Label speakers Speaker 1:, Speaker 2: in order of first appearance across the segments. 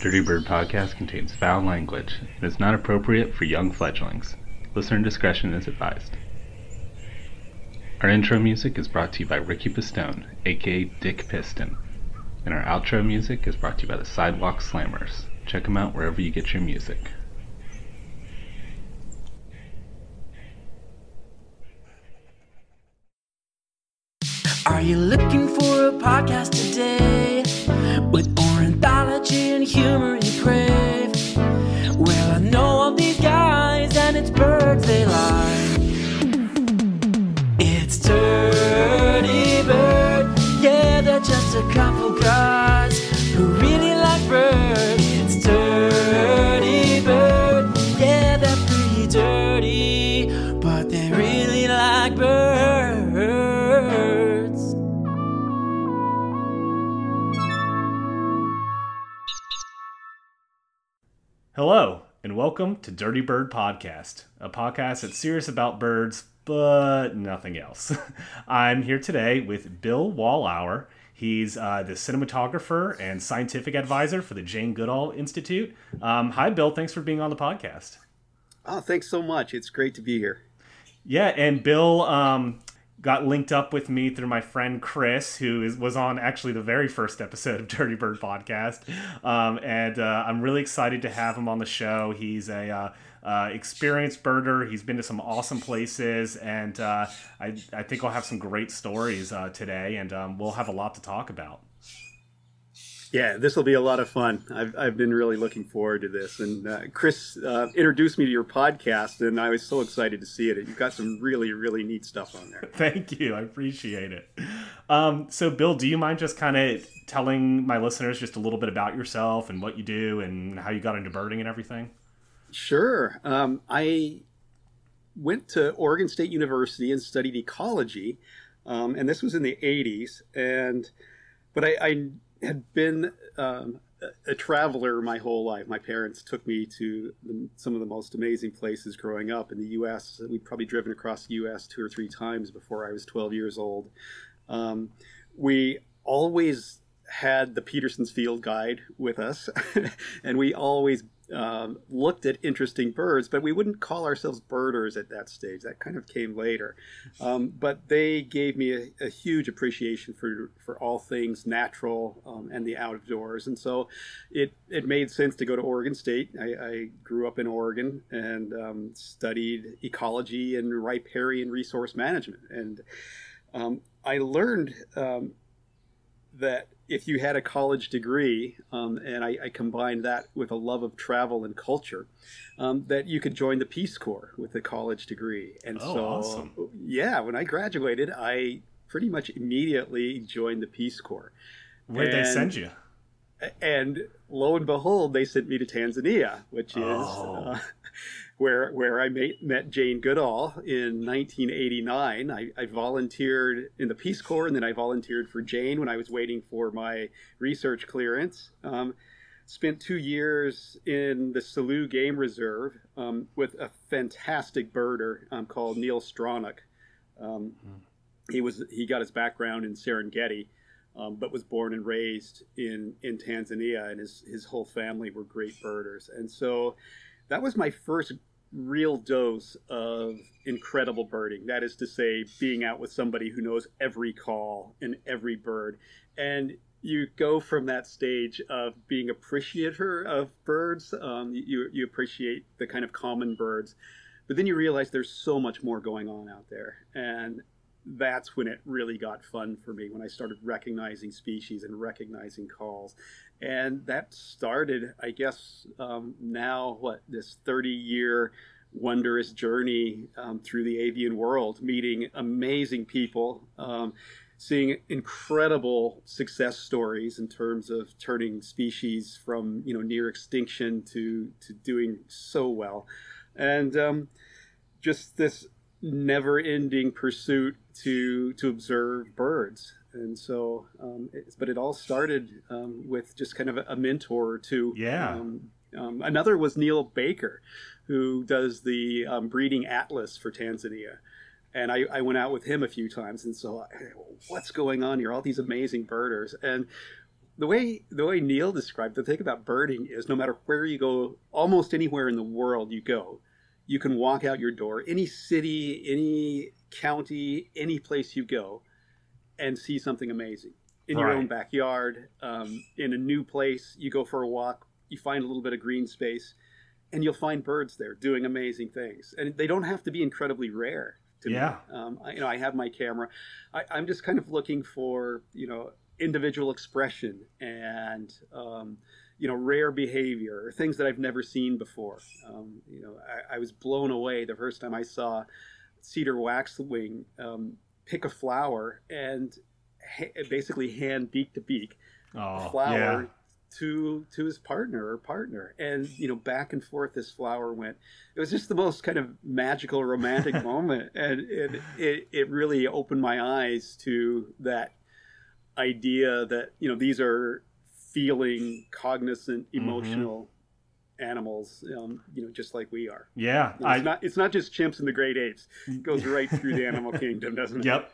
Speaker 1: Dirty Bird podcast contains foul language and is not appropriate for young fledglings. Listener discretion is advised. Our intro music is brought to you by Ricky Pistone, aka Dick Piston. And our outro music is brought to you by the Sidewalk Slammers. Check them out wherever you get your music.
Speaker 2: Are you looking for a podcast today
Speaker 3: Hello, and welcome to Dirty Bird Podcast, a podcast that's serious about birds, but nothing else. I'm here today with Bill Wallauer. He's uh, the cinematographer and scientific advisor for the Jane Goodall Institute. Um, hi, Bill. Thanks for being on the podcast.
Speaker 4: Oh, thanks so much. It's great to be here.
Speaker 3: Yeah, and Bill um, got linked up with me through my friend Chris, who is, was on actually the very first episode of Dirty Bird Podcast, um, and uh, I'm really excited to have him on the show. He's a uh, uh, experienced birder. He's been to some awesome places, and uh, I, I think I'll have some great stories uh, today, and um, we'll have a lot to talk about.
Speaker 4: Yeah, this will be a lot of fun. I've, I've been really looking forward to this. And uh, Chris uh, introduced me to your podcast, and I was so excited to see it. You've got some really, really neat stuff on there.
Speaker 3: Thank you. I appreciate it. Um, so, Bill, do you mind just kind of telling my listeners just a little bit about yourself and what you do and how you got into birding and everything?
Speaker 4: Sure. Um, I went to Oregon State University and studied ecology, um, and this was in the 80s. And but I, I had been um, a traveler my whole life. My parents took me to the, some of the most amazing places growing up in the U.S. We'd probably driven across the U.S. two or three times before I was 12 years old. Um, we always had the Peterson's Field Guide with us, and we always um, looked at interesting birds, but we wouldn't call ourselves birders at that stage. That kind of came later. Um, but they gave me a, a, huge appreciation for for all things natural um, and the outdoors, and so it it made sense to go to Oregon State. I, I grew up in Oregon and um, studied ecology and riparian resource management, and um, I learned um, that if you had a college degree, um, and I, I, combined that with a love of travel and culture, um, that you could join the Peace Corps with a college degree. And
Speaker 3: oh,
Speaker 4: so,
Speaker 3: awesome.
Speaker 4: yeah, when I graduated, I pretty much immediately joined the Peace Corps.
Speaker 3: Where did they send you?
Speaker 4: And lo and behold, they sent me to Tanzania, which is.
Speaker 3: Oh.
Speaker 4: Uh, where where I met, Jane Goodall in 1989. I, I, volunteered in the Peace Corps, and then I volunteered for Jane when I was waiting for my research clearance. Um, spent two years in the Selous Game Reserve um, with a fantastic birder um, called Neil Stronach. Mm. He was he got his background in Serengeti. Um, but was born and raised in, in Tanzania, and his, his whole family were great birders. And so that was my first real dose of incredible birding. That is to say, being out with somebody who knows every call and every bird. And you go from that stage of being appreciator of birds, um, you, you appreciate the kind of common birds, but then you realize there's so much more going on out there. And that's when it really got fun for me when I started recognizing species and recognizing calls. And that started, I guess, um, now what, this 30 year wondrous journey um, through the avian world, meeting amazing people. Um, seeing incredible success stories in terms of turning species from you know near extinction to to doing so well, and um, just this never-ending pursuit to to observe birds. And so, um, but it all started um, with just kind of a, mentor or two.
Speaker 3: Yeah.
Speaker 4: Um, um, another was Neil Baker, who does the um, breeding atlas for Tanzania. And I, I, went out with him a few times, and so I, what's going on here? All these amazing birders, and the way the way Neil described the thing about birding is no matter where you go, almost anywhere in the world you go, you can walk out your door, any city, any county, any place you go, and see something amazing in your
Speaker 3: Right.
Speaker 4: own backyard, um, in a new place. You go for a walk, you find a little bit of green space, and you'll find birds there doing amazing things. And they don't have to be incredibly rare. To
Speaker 3: Yeah.
Speaker 4: me. Um, I, you know, I have my camera. I, I'm just kind of looking for you know individual expression and um, you know rare behavior or things that I've never seen before. Um, you know, I, I was blown away the first time I saw cedar waxwing um, pick a flower and ha- basically hand beak to beak
Speaker 3: Oh,
Speaker 4: flower
Speaker 3: yeah.
Speaker 4: to to his partner or partner and you know back and forth this flower went it was just the most kind of magical romantic moment and it, it it really opened my eyes to that idea that you know these are feeling cognizant
Speaker 3: Mm-hmm.
Speaker 4: Animals um, you know just like we are
Speaker 3: Yeah.
Speaker 4: And
Speaker 3: I,
Speaker 4: it's not it's not just chimps and the great apes it goes right through the animal kingdom doesn't it
Speaker 3: Yep.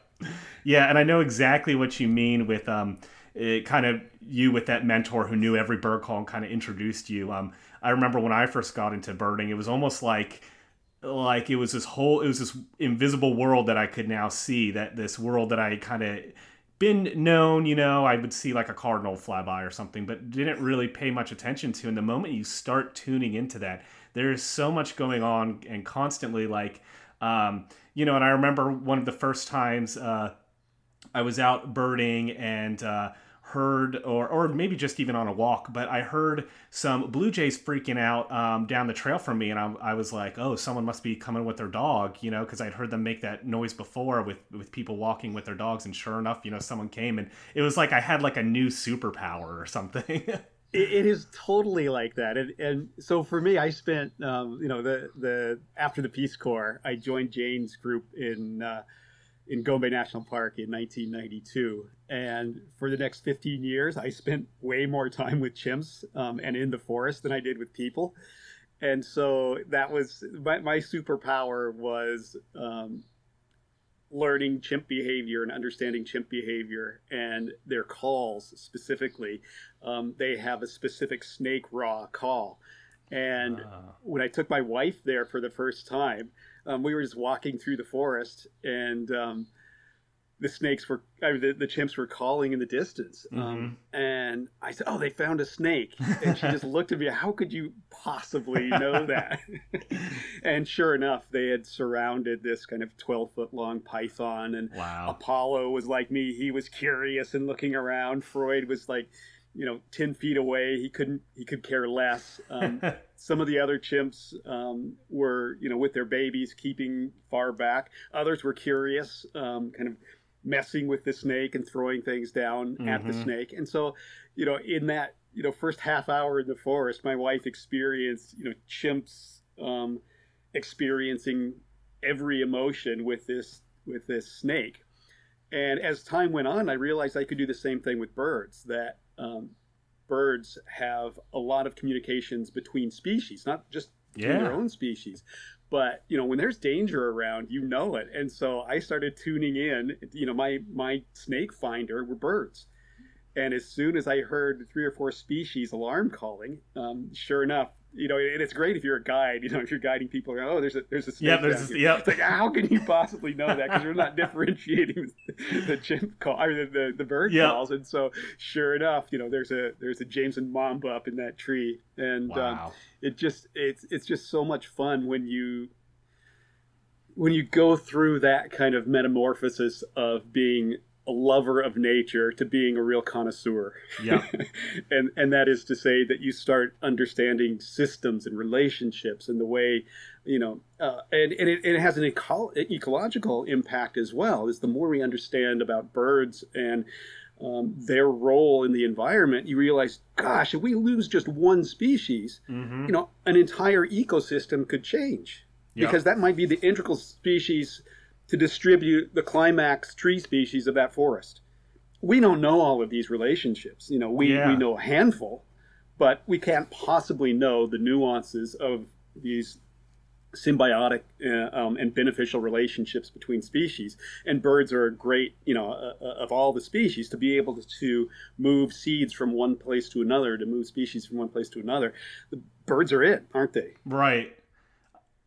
Speaker 3: Yeah, and I know exactly what you mean with um, it kind of you with that mentor who knew every bird call and kind of introduced you. Um, I remember when I first got into birding, it was almost like like it was this whole it was this invisible world that I could now see that this world that I kind of been known, you know, I would see like a cardinal fly by or something, but didn't really pay much attention to. And the moment you start tuning into that, there's so much going on and constantly like, um, you know, and I remember one of the first times uh, I was out birding and uh, heard, or or maybe just even on a walk, but I heard some blue jays freaking out um, down the trail from me, and I, I was like, oh, someone must be coming with their dog, you know, because I'd heard them make that noise before with with people walking with their dogs, and sure enough, you know, someone came, and it was like I had like a new superpower or something.
Speaker 4: it, it is totally like that and, and so for me i spent um, you know the the after the peace corps i joined jane's group in uh, in gombe national park in 1992 and for the next 15 years i spent way more time with chimps um, and in the forest than i did with people and so that was my, my superpower was um, learning chimp behavior and understanding chimp behavior and their calls specifically. Um, they have a specific snake raw call. And
Speaker 3: Ah.
Speaker 4: when I took my wife there for the first time, um, we were just walking through the forest and um, the snakes were, I mean, the, the chimps were calling in the distance. Um, and I said, Oh, they found a snake. And she just looked at me, How could you possibly know that? and sure enough, they had surrounded this kind of 12 foot long python. And
Speaker 3: wow.
Speaker 4: Apollo was like me. He was curious and looking around. Freud was like, you know, 10 feet away. He couldn't, he could care less. Um, some of the other chimps um, were, you know, with their babies, keeping far back. Others were curious, um, kind of messing with the snake and throwing things down at the
Speaker 3: Mhm.
Speaker 4: snake. And so, you know, in that, you know, first half hour in the forest, my wife experienced, you know, chimps um, experiencing every emotion with this with this snake. And as time went on, I realized I could do the same thing with birds. That um, birds have a lot of communications between species, not just
Speaker 3: Yeah.
Speaker 4: their own species. But you know, when there's danger around, you know it. And so I started tuning in. You know, my my snake finder were birds. And as soon as I heard three or four species alarm calling, um, sure enough, you know, and it's great if you're a guide. You know, if you're guiding people, around, oh, there's a there's a snake.
Speaker 3: Yeah, there's a-
Speaker 4: here."
Speaker 3: yep.
Speaker 4: It's like how can you possibly know that because you're not differentiating the chimp call or the the, the bird
Speaker 3: Yep.
Speaker 4: calls. And so, sure enough, you know, there's a there's a Jameson mamba up in that tree, and um, it just it's it's just so much fun when you when you go through that kind of metamorphosis of being a lover of nature to being a real connoisseur
Speaker 3: Yeah.
Speaker 4: and and that is to say that you start understanding systems and relationships and the way you know uh, and, and it, it has an eco- ecological impact as well is the more we understand about birds and um, their role in the environment you realize gosh if we lose just one species
Speaker 3: hmm
Speaker 4: you know an entire ecosystem could change
Speaker 3: Yeah.
Speaker 4: because that might be the integral species to distribute the climax tree species of that forest. We don't know all of these relationships. You know, we,
Speaker 3: Yeah.
Speaker 4: we know a handful, but we can't possibly know the nuances of these symbiotic uh, um, and beneficial relationships between species. And birds are a great, you know, uh, uh, of all the species, to be able to, to move seeds from one place to another, to move species from one place to another. The birds are it, aren't they?
Speaker 3: Right.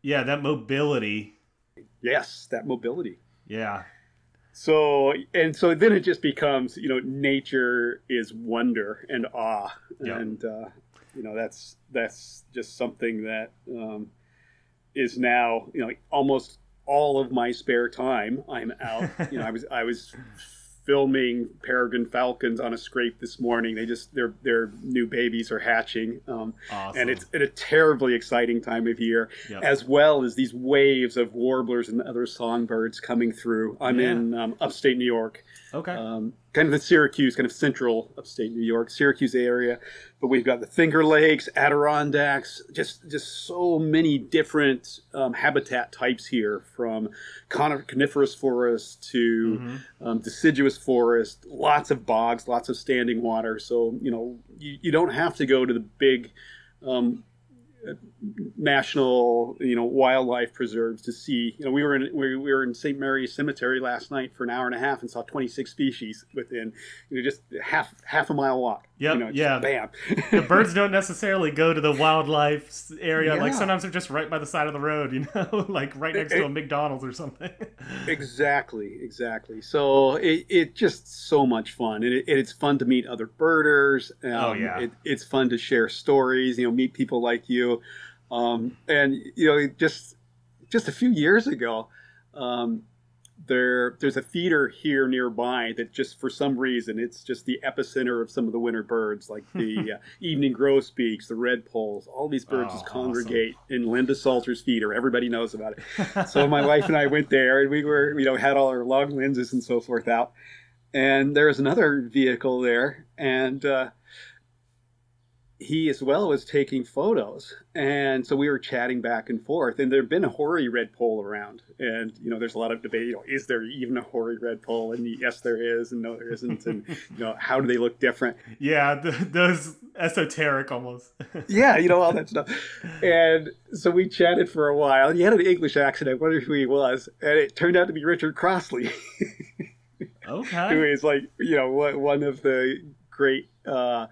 Speaker 3: Yeah, that mobility.
Speaker 4: Yes, that mobility.
Speaker 3: Yeah.
Speaker 4: So and so then it just becomes, you know, nature is wonder and awe,
Speaker 3: Yeah.
Speaker 4: and uh, you know that's that's just something that um, is now, you know, almost all of my spare time. I'm out. you know, I was I was filming peregrine falcons on a scrape this morning. They just their their new babies are hatching, um,
Speaker 3: Awesome.
Speaker 4: and it's at a terribly exciting time of year,
Speaker 3: Yep.
Speaker 4: as well as these waves of warblers and other songbirds coming through. I'm
Speaker 3: Yeah.
Speaker 4: in um, upstate New York,
Speaker 3: okay.
Speaker 4: um, kind of the Syracuse, kind of central upstate New York, Syracuse area. But we've got the Finger Lakes, Adirondacks, just just so many different um, habitat types here, from coniferous forest to
Speaker 3: Mhm.
Speaker 4: um, deciduous forest, lots of bogs, lots of standing water. So you know you, you don't have to go to the big um, national you know wildlife preserves to see you know we were in we, we were in St. Mary's Cemetery last night for an hour and a half and saw 26 species within you know just half half a mile walk
Speaker 3: Yep,
Speaker 4: you know,
Speaker 3: yeah.
Speaker 4: bam
Speaker 3: the birds don't necessarily go to the wildlife area. Like sometimes they're just right by the side of the road, you know, like right next to a McDonald's or something.
Speaker 4: exactly exactly so it, it just so much fun and it, it's fun to meet other birders um,
Speaker 3: Oh, yeah.
Speaker 4: it, it's fun to share stories you know meet people like you um, and you know just just a few years ago um, there there's a feeder here nearby that just for some reason it's just the epicenter of some of the winter birds like the uh, evening grosbeaks the redpolls all these birds
Speaker 3: Oh,
Speaker 4: just
Speaker 3: awesome.
Speaker 4: congregate in linda salter's feeder everybody knows about it so my wife and I went there, and we were, you know, had all our long lenses and so forth out. And there was another vehicle there, and uh, he as well was taking photos. And so we were chatting back and forth. And there had been a hoary redpoll around, and you know, there's a lot of debate. You know, is there even a hoary redpoll? And yes, there is, and no, there isn't. And you know, how do they look different?
Speaker 3: yeah, those esoteric almost.
Speaker 4: yeah, you know all that stuff. And so we chatted for a while. He had an English accent. I wondered who he was, and it turned out to be Richard Crossley, who
Speaker 3: okay.
Speaker 4: is like you know one one of the great uh,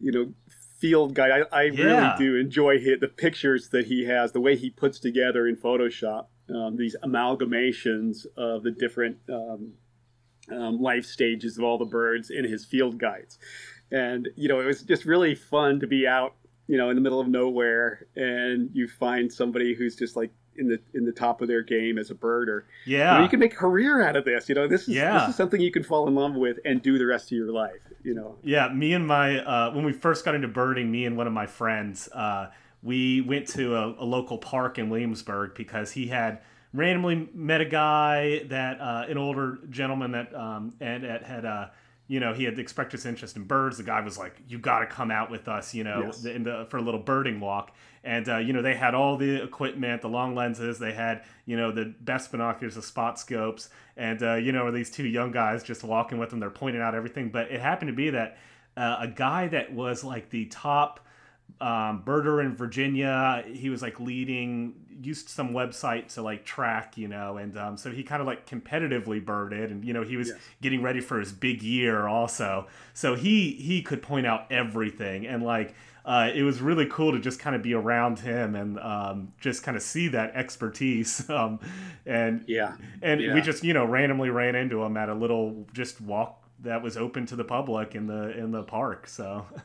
Speaker 4: you know field guy. I, I
Speaker 3: Yeah.
Speaker 4: really do enjoy his, the pictures that he has, the way he puts together in Photoshop um, these amalgamations of the different um, um, life stages of all the birds in his field guides. And you know, it was just really fun to be out, you know, in the middle of nowhere, and you find somebody who's just like in the in the top of their game as a birder. You, know,
Speaker 3: Yeah.
Speaker 4: you can make a career out of this. You know, this is
Speaker 3: Yeah.
Speaker 4: this is something you can fall in love with and do the rest of your life. You know,
Speaker 3: Yeah, me and my uh, when we first got into birding, me and one of my friends, uh, we went to a, a local park in Williamsburg because he had randomly met a guy that uh, an older gentleman that um, and that had uh, you know he had expressed his interest in birds. The guy was like, "You got to come out with us," you know,
Speaker 4: Yes.
Speaker 3: in the, for a little birding walk. And uh, you know they had all the equipment, the long lenses. They had you know the best binoculars, the spot scopes, and uh, you know these two young guys just walking with them. They're pointing out everything. But it happened to be that uh, a guy that was like the top um, birder in Virginia. He was like leading, used some website to like track, you know, and um, so he kind of like competitively birded, and you know he was
Speaker 4: Yes.
Speaker 3: getting ready for his big year also. So he he could point out everything, and like uh, it was really cool to just kind of be around him and um, just kind of see that expertise. Um, and
Speaker 4: yeah,
Speaker 3: and
Speaker 4: Yeah.
Speaker 3: we just you know randomly ran into him at a little just walk that was open to the public in the in the park. So.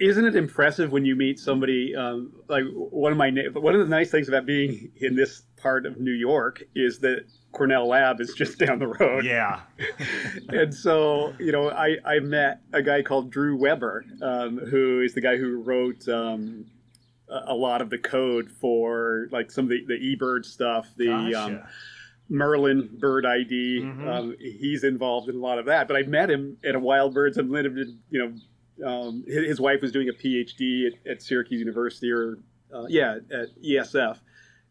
Speaker 4: Isn't it impressive when you meet somebody um, like one of my one of the nice things about being in this part of New York is that Cornell Lab is just down the road.
Speaker 3: Yeah.
Speaker 4: and so you know I, I met a guy called drew weber um, who is the guy who wrote um, a lot of the code for like some of the, the ebird stuff the um,
Speaker 3: Gotcha.
Speaker 4: merlin bird id
Speaker 3: Mhm.
Speaker 4: um, he's involved in a lot of that but i met him at a wild birds unlimited you know um, his, wife was doing a phd at, at syracuse university or uh, yeah at esf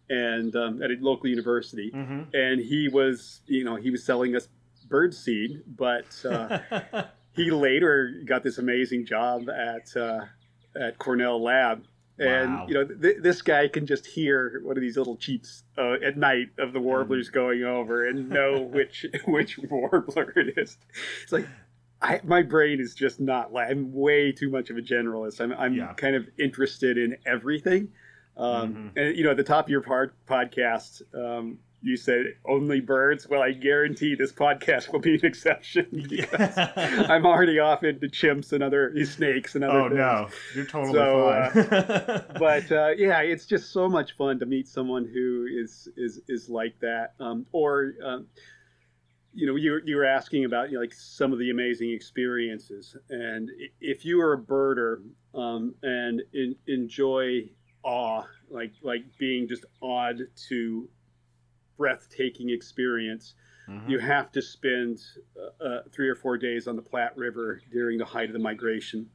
Speaker 4: and um, at a local university
Speaker 3: hmm
Speaker 4: and he was you know he was selling us bird seed but uh, he later got this amazing job at uh, at cornell lab And
Speaker 3: Wow.
Speaker 4: you know, th- this guy can just hear one of these little cheeps uh, at night of the
Speaker 3: Mm.
Speaker 4: warblers going over and know which which warbler it is. It's like I, my brain is just not. Like, I'm way too much of a generalist. I'm I'm
Speaker 3: Yeah.
Speaker 4: kind of interested in everything. Um,
Speaker 3: Mhm.
Speaker 4: And you know, at the top of your part, podcast, um, you said only birds. Well, I guarantee this podcast will be an exception. because I'm already off into chimps and other snakes and other
Speaker 3: oh
Speaker 4: things.
Speaker 3: no, you're totally
Speaker 4: So,
Speaker 3: fine.
Speaker 4: But uh, yeah, it's just so much fun to meet someone who is is is like that. Um, or um, you know, you you were asking about you know, like some of the amazing experiences, and if you are a birder um, and in, enjoy awe, like like being just awed to breathtaking experience
Speaker 3: Mhm.
Speaker 4: you have to spend uh, uh, three or four days on the Platte River during the height of the migration.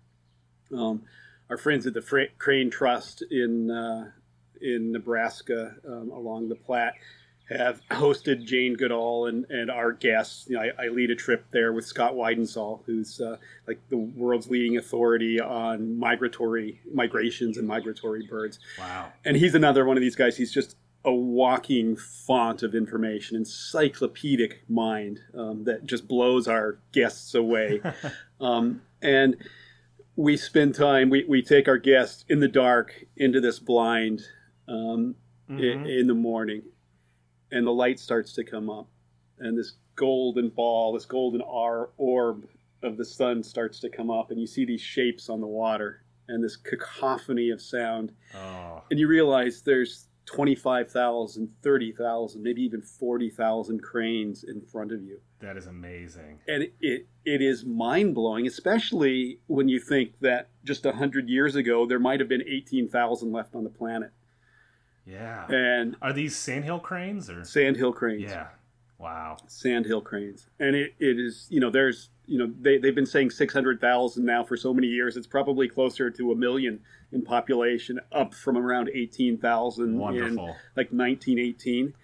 Speaker 4: Um, our friends at the Fra- Crane Trust in uh, in Nebraska um, along the Platte have hosted Jane Goodall and, and our guests. You know, I, I lead a trip there with Scott Weidensaul, who's uh, like the world's leading authority on migratory migrations and migratory birds
Speaker 3: wow.
Speaker 4: and he's another one of these guys. He's just a walking font of information, encyclopedic mind um, that just blows our guests away. um, and we spend time. We, we take our guests in the dark into this blind um, i-
Speaker 3: Mhm.
Speaker 4: in the morning, and the light starts to come up, and this golden ball, this golden R orb of the sun starts to come up, and you see these shapes on the water, and this cacophony of sound
Speaker 3: Oh,
Speaker 4: and you realize there's 25,000, 30,000, maybe even 40,000 cranes in front of you.
Speaker 3: that is amazing.
Speaker 4: And it, it is mind blowing, especially when you think that just 100 years ago, there might have been 18,000 left on the planet.
Speaker 3: Yeah.
Speaker 4: And
Speaker 3: Are these sandhill cranes or?
Speaker 4: sandhill cranes.
Speaker 3: Yeah. Wow.
Speaker 4: Sandhill cranes. And it, it is, you know, there's, you know, they, they've been saying 600,000 now for so many years. It's probably closer to a million in population, up from around 18,000 in like 1918.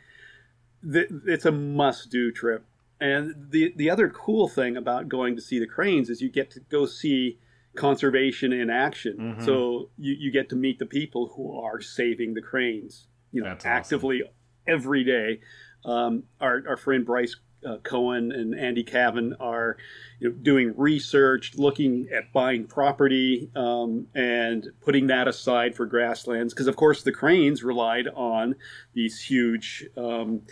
Speaker 4: Th- It's a must-do trip. And the the other cool thing about going to see the cranes is you get to go see conservation in action.
Speaker 3: Mhm.
Speaker 4: So you, you get to meet the people who are saving the cranes, you know,
Speaker 3: That's awesome.
Speaker 4: actively every day. Um, our, our friend Bryce uh, Cohen and Andy Caven are you know, doing research, looking at buying property, um, and putting that aside for grasslands. Because of course the cranes relied on these huge um,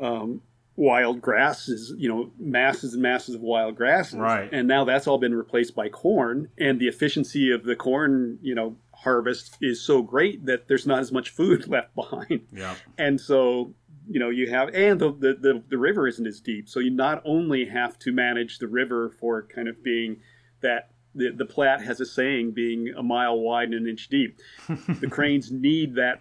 Speaker 4: um, wild grasses, you know, masses and masses of wild grasses.
Speaker 3: Right.
Speaker 4: And now that's all been replaced by corn, and the efficiency of the corn, you know, harvest is so great that there's not as much food left behind
Speaker 3: Yeah.
Speaker 4: and so you know you have and the, the the the river isn't as deep so you not only have to manage the river for kind of being that the, the Platte has a saying being a mile wide and an inch deep the cranes need that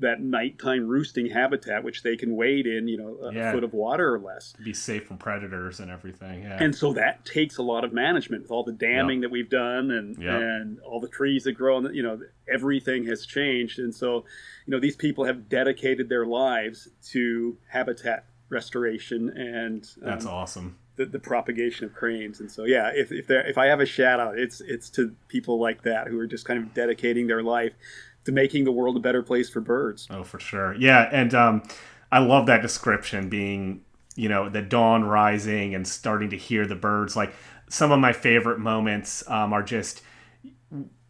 Speaker 4: that nighttime roosting habitat which they can wade in you know a
Speaker 3: Yeah.
Speaker 4: foot of water or less to
Speaker 3: Be safe from predators and everything. Yeah.
Speaker 4: and so that takes a lot of management with all the damming that we've done and
Speaker 3: Yep.
Speaker 4: and all the trees that grow and you know everything has changed and so you know these people have dedicated their lives to habitat restoration and
Speaker 3: That's
Speaker 4: um,
Speaker 3: awesome.
Speaker 4: the, the propagation of cranes and so yeah if if if I have a shout out it's it's to people like that who are just kind of dedicating their life to making the world a better place for birds
Speaker 3: Oh, for sure. Yeah, and um, I love that description being, you know, the dawn rising and starting to hear the birds. Like some of my favorite moments um, are just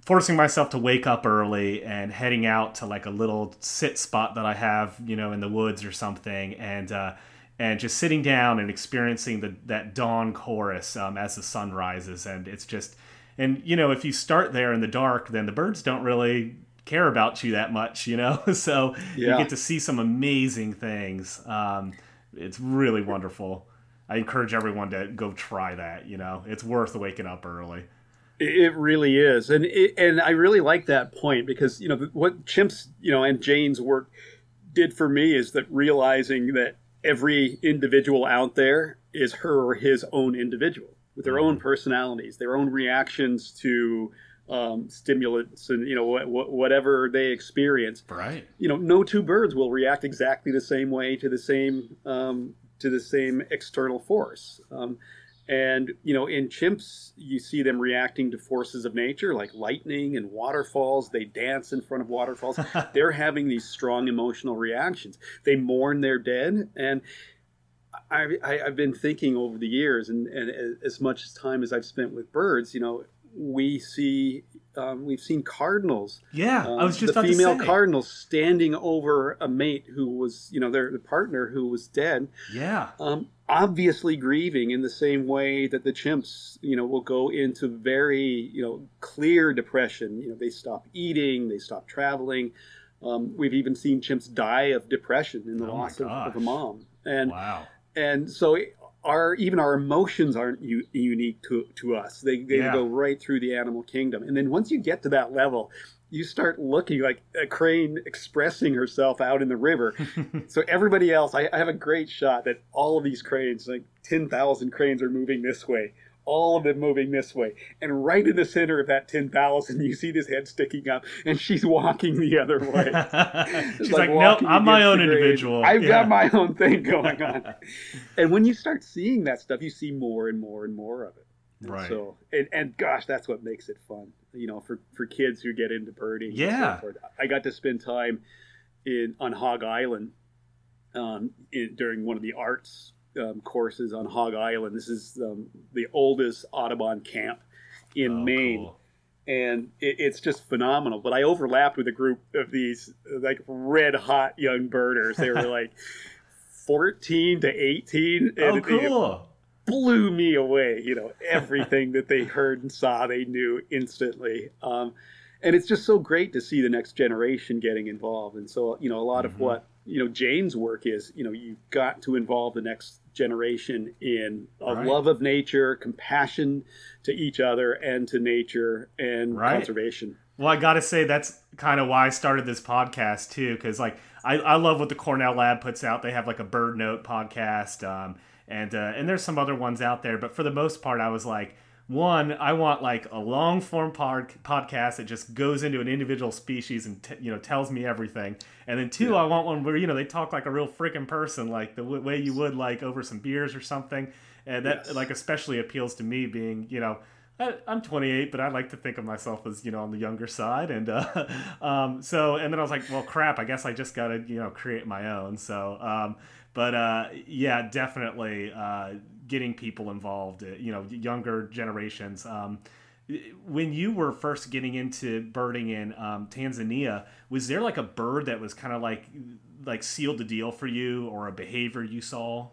Speaker 3: forcing myself to wake up early and heading out to like a little sit spot that I have, you know, in the woods or something, and uh, and just sitting down and experiencing the that dawn chorus um, as the sun rises, and it's just, and you know, if you start there in the dark, then the birds don't really care about you that much, you know. so you get to see some amazing things. Um, it's really wonderful. I encourage everyone to go try that. You know, it's worth waking up early.
Speaker 4: It really is, and it, and I really like that point because you know what Chimp's you know and Jane's work did for me is that realizing that every individual out there is her or his own individual with their own personalities, their own reactions to um, stimulants, and you know wh- wh- whatever they experience.
Speaker 3: Right.
Speaker 4: You know, no two birds will react exactly the same way to the same um, to the same external force. Um, And you know, in chimps, you see them reacting to forces of nature like lightning and waterfalls. They dance in front of waterfalls. They're having these strong emotional reactions. They mourn their dead, and I, I, have been thinking over the years, and, and as much time as I've spent with birds, you know, we see um, we've seen cardinals.
Speaker 3: Yeah, um, I was just
Speaker 4: the female cardinals standing over a mate who was, you know, their the partner who was dead.
Speaker 3: Yeah,
Speaker 4: um, obviously grieving in the same way that the chimps, you know, will go into very, you know, clear depression. You know, they stop eating, they stop traveling. Um, we've even seen chimps die of depression in the oh loss of, of, a mom. And
Speaker 3: wow.
Speaker 4: And so our even our emotions aren't u- unique to, to us. They, they yeah. go right through the animal kingdom. And then once you get to that level, you start looking like a crane expressing herself out in the river. so everybody else, I, I, have a great shot that all of these cranes, like 10,000 cranes are moving this way all of them moving this way. And right in the center of that 10,000, you see this head sticking up, and she's walking the other way.
Speaker 3: she's like, like no, I'm my own individual.
Speaker 4: I've yeah. got my own thing going on. and when you start seeing that stuff, you see more and more and more of it.
Speaker 3: Right.
Speaker 4: So, and, and gosh, that's what makes it fun, you know, for, for kids who get into birding.
Speaker 3: Yeah.
Speaker 4: So I got to spend time in on Hog Island um, in, during one of the arts um, courses on Hog Island. This is um, the oldest Audubon camp in oh, Maine. Cool. And it, it's just phenomenal. But I overlapped with a group of these like red hot young birders. They were like 14 to 18.
Speaker 3: And oh, cool.
Speaker 4: blew me away. You know, everything that they heard and saw, they knew instantly. Um, and it's just so great to see the next generation getting involved. And so, you know, a lot mm-hmm. of what you know Jane's work is, you know, you've got to involve the next generation in a right. love of nature, compassion to each other and to nature and right. conservation.
Speaker 3: Well, I got to say that's kind of why I started this podcast too, because like I, I love what the Cornell Lab puts out. They have like a Bird Note podcast, um, and uh, and there's some other ones out there, but for the most part, I was like one, I want like a long form pod- podcast that just goes into an individual species and t- you know tells me everything. And then two, yeah. I want one where you know they talk like a real freaking person, like the w- way you would like over some beers or something. And that yes. like especially appeals to me, being you know. I, I'm 28, but I like to think of myself as you know on the younger side, and uh, um, so and then I was like, well, crap, I guess I just gotta you know create my own. So, um, but uh, yeah, definitely uh, getting people involved, uh, you know, younger generations. Um, when you were first getting into birding in um, Tanzania, was there like a bird that was kind of like like sealed the deal for you, or a behavior you saw?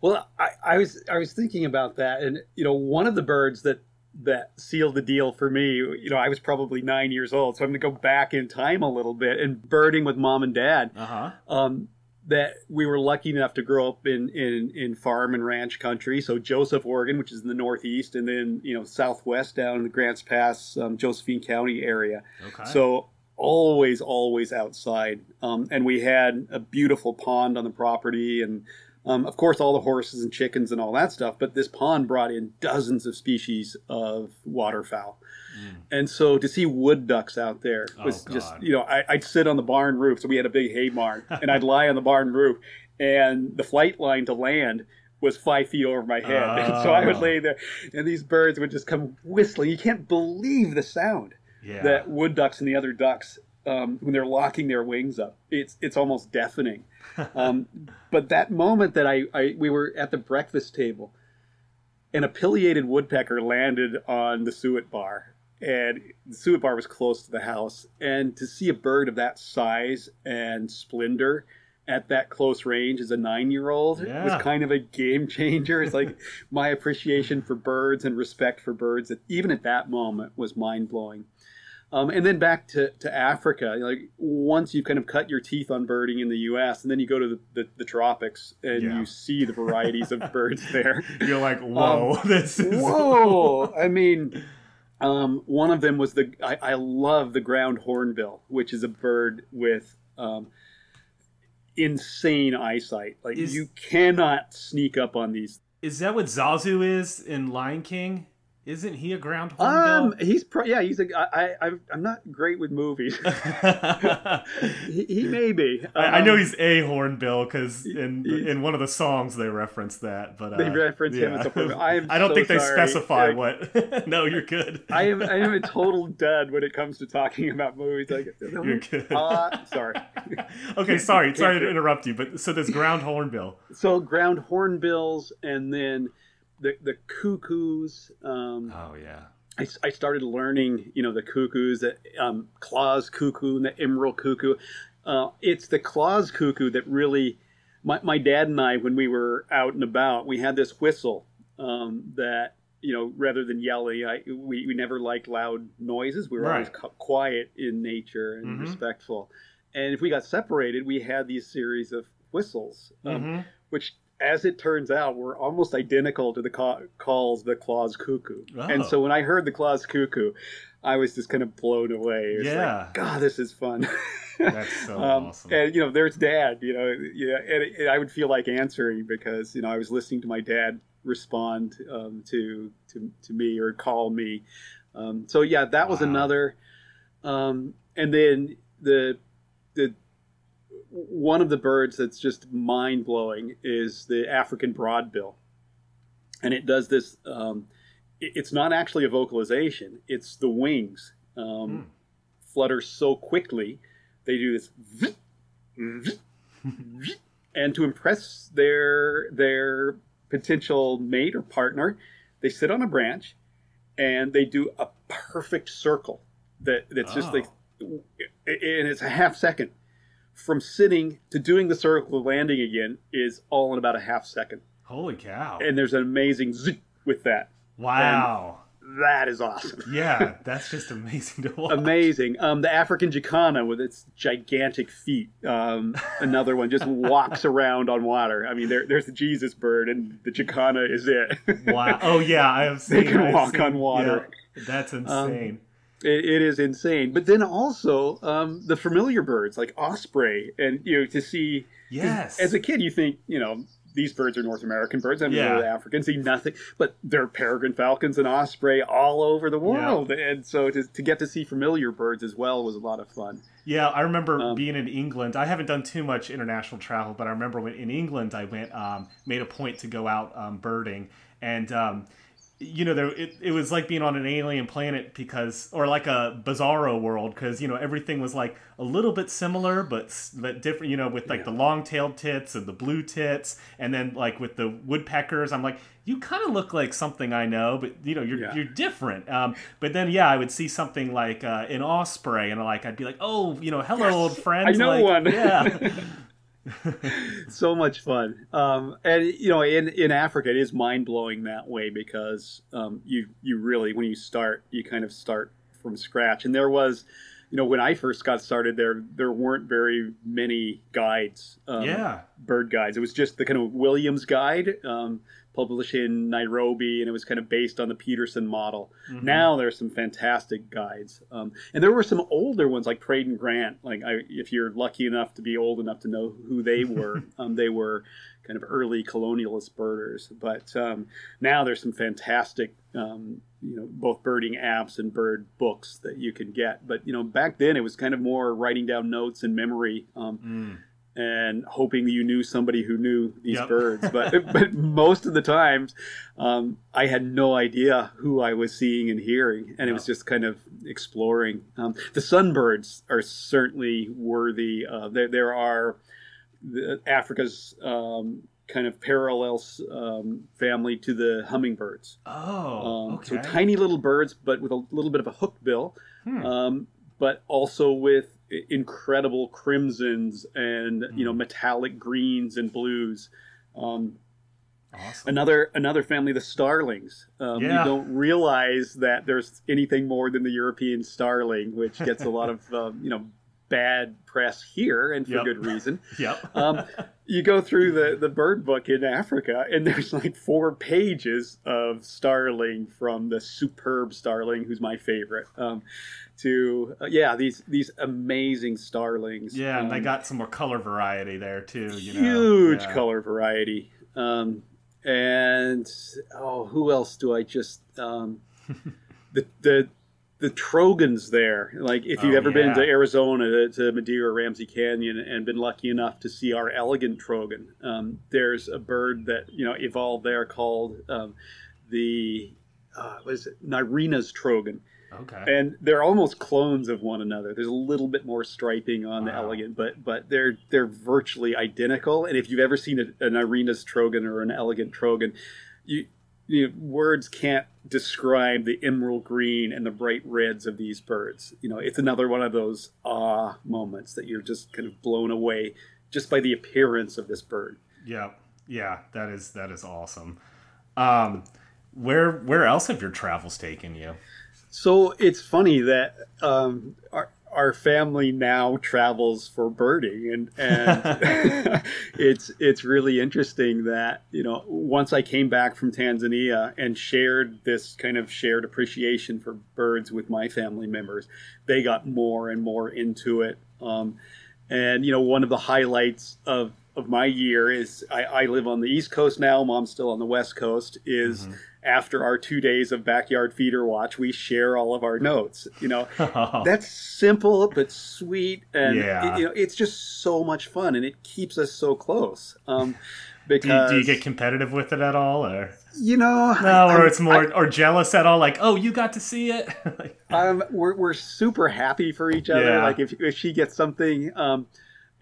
Speaker 4: Well, I, I was I was thinking about that, and you know, one of the birds that that sealed the deal for me. You know, I was probably nine years old, so I'm going to go back in time a little bit and birding with mom and dad.
Speaker 3: Uh-huh.
Speaker 4: Um, that we were lucky enough to grow up in, in, in farm and ranch country. So Joseph, Oregon, which is in the northeast, and then you know southwest down in the Grants Pass, um, Josephine County area.
Speaker 3: Okay.
Speaker 4: So always, always outside. Um, and we had a beautiful pond on the property, and um, of course all the horses and chickens and all that stuff. But this pond brought in dozens of species of waterfowl. Mm. And so to see wood ducks out there oh, was oh, just, you know, I, would sit on the barn roof. So we had a big hay barn, and I'd lie on the barn roof, and the flight line to land was five feet over my head. Oh. And so I would oh. lay there, and these birds would just come whistling. You can't believe the sound
Speaker 3: yeah.
Speaker 4: that wood ducks and the other ducks um, when they're locking their wings up. It's it's almost deafening. Um, but that moment that I, I we were at the breakfast table, and a pileated woodpecker landed on the suet bar, and the suet bar was close to the house. And to see a bird of that size and splendor at that close range as a nine year old yeah. was kind of a game changer. It's like my appreciation for birds and respect for birds, that even at that moment, was mind blowing. Um, and then back to, to Africa, like once you kind of cut your teeth on birding in the U.S., and then you go to the, the, the tropics and yeah. you see the varieties of birds there.
Speaker 3: You're like, whoa, um, this is
Speaker 4: whoa. I mean, um, one of them was the I, I, love the ground hornbill, which is a bird with um, insane eyesight. Like is, you cannot sneak up on these.
Speaker 3: Is that what Zazu is in Lion King? Isn't he a ground
Speaker 4: Um,
Speaker 3: hornbill?
Speaker 4: he's pro- yeah, he's a. I, I I'm not great with movies. he, he may be.
Speaker 3: I, I know
Speaker 4: Um,
Speaker 3: he's a hornbill because in in one of the songs they reference that, but uh,
Speaker 4: They reference him as a. I am
Speaker 3: don't
Speaker 4: so
Speaker 3: think they
Speaker 4: sorry.
Speaker 3: specify
Speaker 4: Like-
Speaker 3: what. no, you're good.
Speaker 4: I am I am a total dud when it comes to talking about movies. Like,
Speaker 3: You're good.
Speaker 4: Uh, sorry.
Speaker 3: okay, sorry, sorry to interrupt you, but so there's ground hornbill.
Speaker 4: So ground hornbills, and then the the cuckoos. Um,
Speaker 3: Oh yeah.
Speaker 4: I, I started learning, you know, the cuckoos, the um, Klaas cuckoo and the emerald cuckoo. Uh, it's the Klaas cuckoo that really, my, my dad and I, when we were out and about, we had this whistle um, that, you know, rather than yelling, I, we, we never liked loud noises. We were always
Speaker 3: Right.
Speaker 4: cu- quiet in nature and
Speaker 3: Mhm.
Speaker 4: respectful. And if we got separated, we had these series of whistles, um,
Speaker 3: Mhm.
Speaker 4: which, as it turns out, were almost identical to the ca- calls the Klaas cuckoo. And
Speaker 3: Oh.
Speaker 4: so when I heard the Klaas cuckoo, I was just kind of blown away. It
Speaker 3: Yeah.
Speaker 4: like, God, this is fun.
Speaker 3: That's so
Speaker 4: um,
Speaker 3: awesome.
Speaker 4: And you know, there's Dad. You know, yeah, and, and I would feel like answering because you know I was listening to my dad respond um, to to to me or call me. Um, so yeah, that was
Speaker 3: Wow.
Speaker 4: another. Um, and then the the one of the birds that's just mind blowing is the African broadbill, and it does this. Um, it- it's not actually a vocalization; it's the wings um,
Speaker 3: Hmm.
Speaker 4: flutter so quickly. They do this, and to impress their their potential mate or partner, they sit on a branch, and they do a perfect circle. That that's just
Speaker 3: Oh.
Speaker 4: like, and it's a half second. From sitting to doing the circle to landing again is all in about a half second,
Speaker 3: Holy cow!
Speaker 4: and there's an amazing zzz with that.
Speaker 3: wow.
Speaker 4: That is awesome.
Speaker 3: yeah, that's just amazing to watch.
Speaker 4: amazing. Um, the African jacana with its gigantic feet. Um, another one just walks around on water. I mean, there, there's the Jesus bird, and the jacana is it.
Speaker 3: Wow. Oh yeah, I have seen.
Speaker 4: They can
Speaker 3: I've
Speaker 4: walk
Speaker 3: seen-
Speaker 4: on water.
Speaker 3: yeah, that's insane.
Speaker 4: It, it is insane. But then also um, the familiar birds like osprey, and you know to see.
Speaker 3: yes.
Speaker 4: As a kid, you think you know. These birds are North American birds. I'm
Speaker 3: Yeah.
Speaker 4: yeah. African, see nothing. But there are peregrine falcons and osprey all over the world. And so to, to get to see familiar birds as well was a lot of fun.
Speaker 3: Yeah, I remember
Speaker 4: Um,
Speaker 3: being in England. I haven't done too much international travel, but I remember when in England I went, um, made a point to go out um, birding, and um, you know, there it, it was like being on an alien planet because, or like a bizarro world, because you know everything was like a little bit similar, but but different. You know, with like the long-tailed tits and the blue tits, and then like with the woodpeckers, I'm like. You kind of look like something I know, but you know you're
Speaker 4: Yeah.
Speaker 3: you're different. Um, but then yeah, I would see something like uh, an osprey, and like I'd be like, oh, you know, hello, old friend.
Speaker 4: I know
Speaker 3: like,
Speaker 4: one.
Speaker 3: Yeah,
Speaker 4: so much fun. Um, and you know, in in Africa, it is mind blowing that way because um, you you really when you start, you kind of start from scratch. And there was, you know, when I first got started, there there weren't very many guides. Um,
Speaker 3: yeah.
Speaker 4: bird guides. It was just the kind of Williams guide, um, published in Nairobi, and it was kind of based on the Peterson model.
Speaker 3: Mhm.
Speaker 4: Now are some fantastic guides, um, and there were some older ones like Praed and Grant. Like I, if you're lucky enough to be old enough to know who they were, um, they were kind of early colonialist birders. But um, now there's some fantastic, um, you know, both birding apps and bird books that you can get. But you know, back then it was kind of more writing down notes and memory. Um,
Speaker 3: Mm.
Speaker 4: And hoping you knew somebody who knew these
Speaker 3: Yep.
Speaker 4: birds. But but most of the times, um, I had no idea who I was seeing and hearing, and it was just kind of exploring. Um, the sunbirds are certainly worthy. Uh, there there are the, Africa's. Um, kind of parallel um, family to the hummingbirds.
Speaker 3: Oh,
Speaker 4: Um,
Speaker 3: okay.
Speaker 4: So tiny little birds, but with a little bit of a hook bill
Speaker 3: Hmm.
Speaker 4: um, but also with incredible crimsons and you know
Speaker 3: Mm.
Speaker 4: metallic greens and blues. Um,
Speaker 3: awesome.
Speaker 4: another another family, the starlings. Um,
Speaker 3: Yeah.
Speaker 4: You don't realize that there's anything more than the European starling, which gets a lot of um, you know bad press here, and for
Speaker 3: Yep.
Speaker 4: good reason.
Speaker 3: Yep.
Speaker 4: Um, you go through the, the bird book in Africa, and there's like four pages of starling from the superb starling, who's my favorite, um, to uh, yeah these these amazing starlings.
Speaker 3: yeah, and they
Speaker 4: Um,
Speaker 3: got some more color variety there too. You know?
Speaker 4: huge
Speaker 3: Yeah.
Speaker 4: color variety. Um, and oh, who else do I just? Um, the the the trogons there. Like if you've
Speaker 3: Oh,
Speaker 4: ever been to Arizona to Madera, Ramsey Canyon, and been lucky enough to see our elegant trogon, um, there's a bird that you know evolved there called um, the uh, what is it? Narina's trogon,
Speaker 3: Okay.
Speaker 4: and they're almost clones of one another. There's a little bit more striping on the elegant, but but they're they're virtually identical. And if you've ever seen a, an Irina's trogon or an elegant trogon, you, you words can't describe the emerald green and the bright reds of these birds. You know, it's another one of those ah moments that you're just kind of blown away just by the appearance of this bird.
Speaker 3: Yeah, yeah, that is that is awesome. Um, where where else have your travels taken you?
Speaker 4: So it's funny that um, our our family now travels for birding, and and it's it's really interesting that you know once I came back from Tanzania and shared this kind of shared appreciation for birds with my family members, they got more and more into it. Um, and you know one of the highlights of of my year is I, I live on the East Coast now. Mom's still on the West Coast. Is after our two days of backyard feeder watch, we share all of our notes. You know, that's simple but sweet, and
Speaker 3: Yeah.
Speaker 4: it- you know, it's just so much fun, and it keeps us so close. Um,
Speaker 3: do, you,
Speaker 4: because
Speaker 3: do you get competitive with it at all, or
Speaker 4: you know,
Speaker 3: no,
Speaker 4: I-
Speaker 3: or
Speaker 4: I'm-
Speaker 3: it's more or jealous at all? Like, oh, you got to see it. Like,
Speaker 4: um, we're, we're super happy for each other.
Speaker 3: Yeah.
Speaker 4: Like if, if she gets something, um,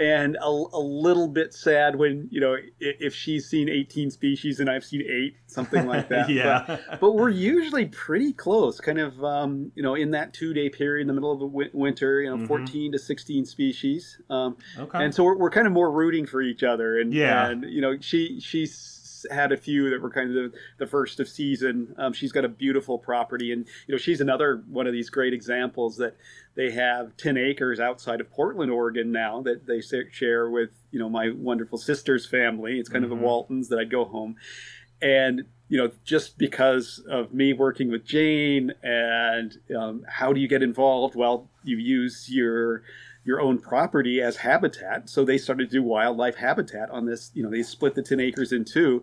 Speaker 4: and a, a little bit sad when you know if she's seen 18 species and I've seen eight, something like that.
Speaker 3: yeah,
Speaker 4: But, but we're usually pretty close, kind of um, you know in that two day period in the middle of the wi- winter, you know,
Speaker 3: Mhm.
Speaker 4: 14 to 16 species. Um,
Speaker 3: okay.
Speaker 4: and so we're, we're kind of more rooting for each other and
Speaker 3: Yeah.
Speaker 4: and you know she she's had a few that were kind of the, the first of season. Um, she's got a beautiful property and you know she's another one of these great examples that they have 10 acres outside of portland oregon now that they share with you know my wonderful sister's family. It's kind of
Speaker 3: Mhm.
Speaker 4: the waltons that i'd go home. And you know just because of me working with jane and um, how do you get involved? Well you use your your own property as habitat so they started to do wildlife habitat on this you know they split the 10 acres in two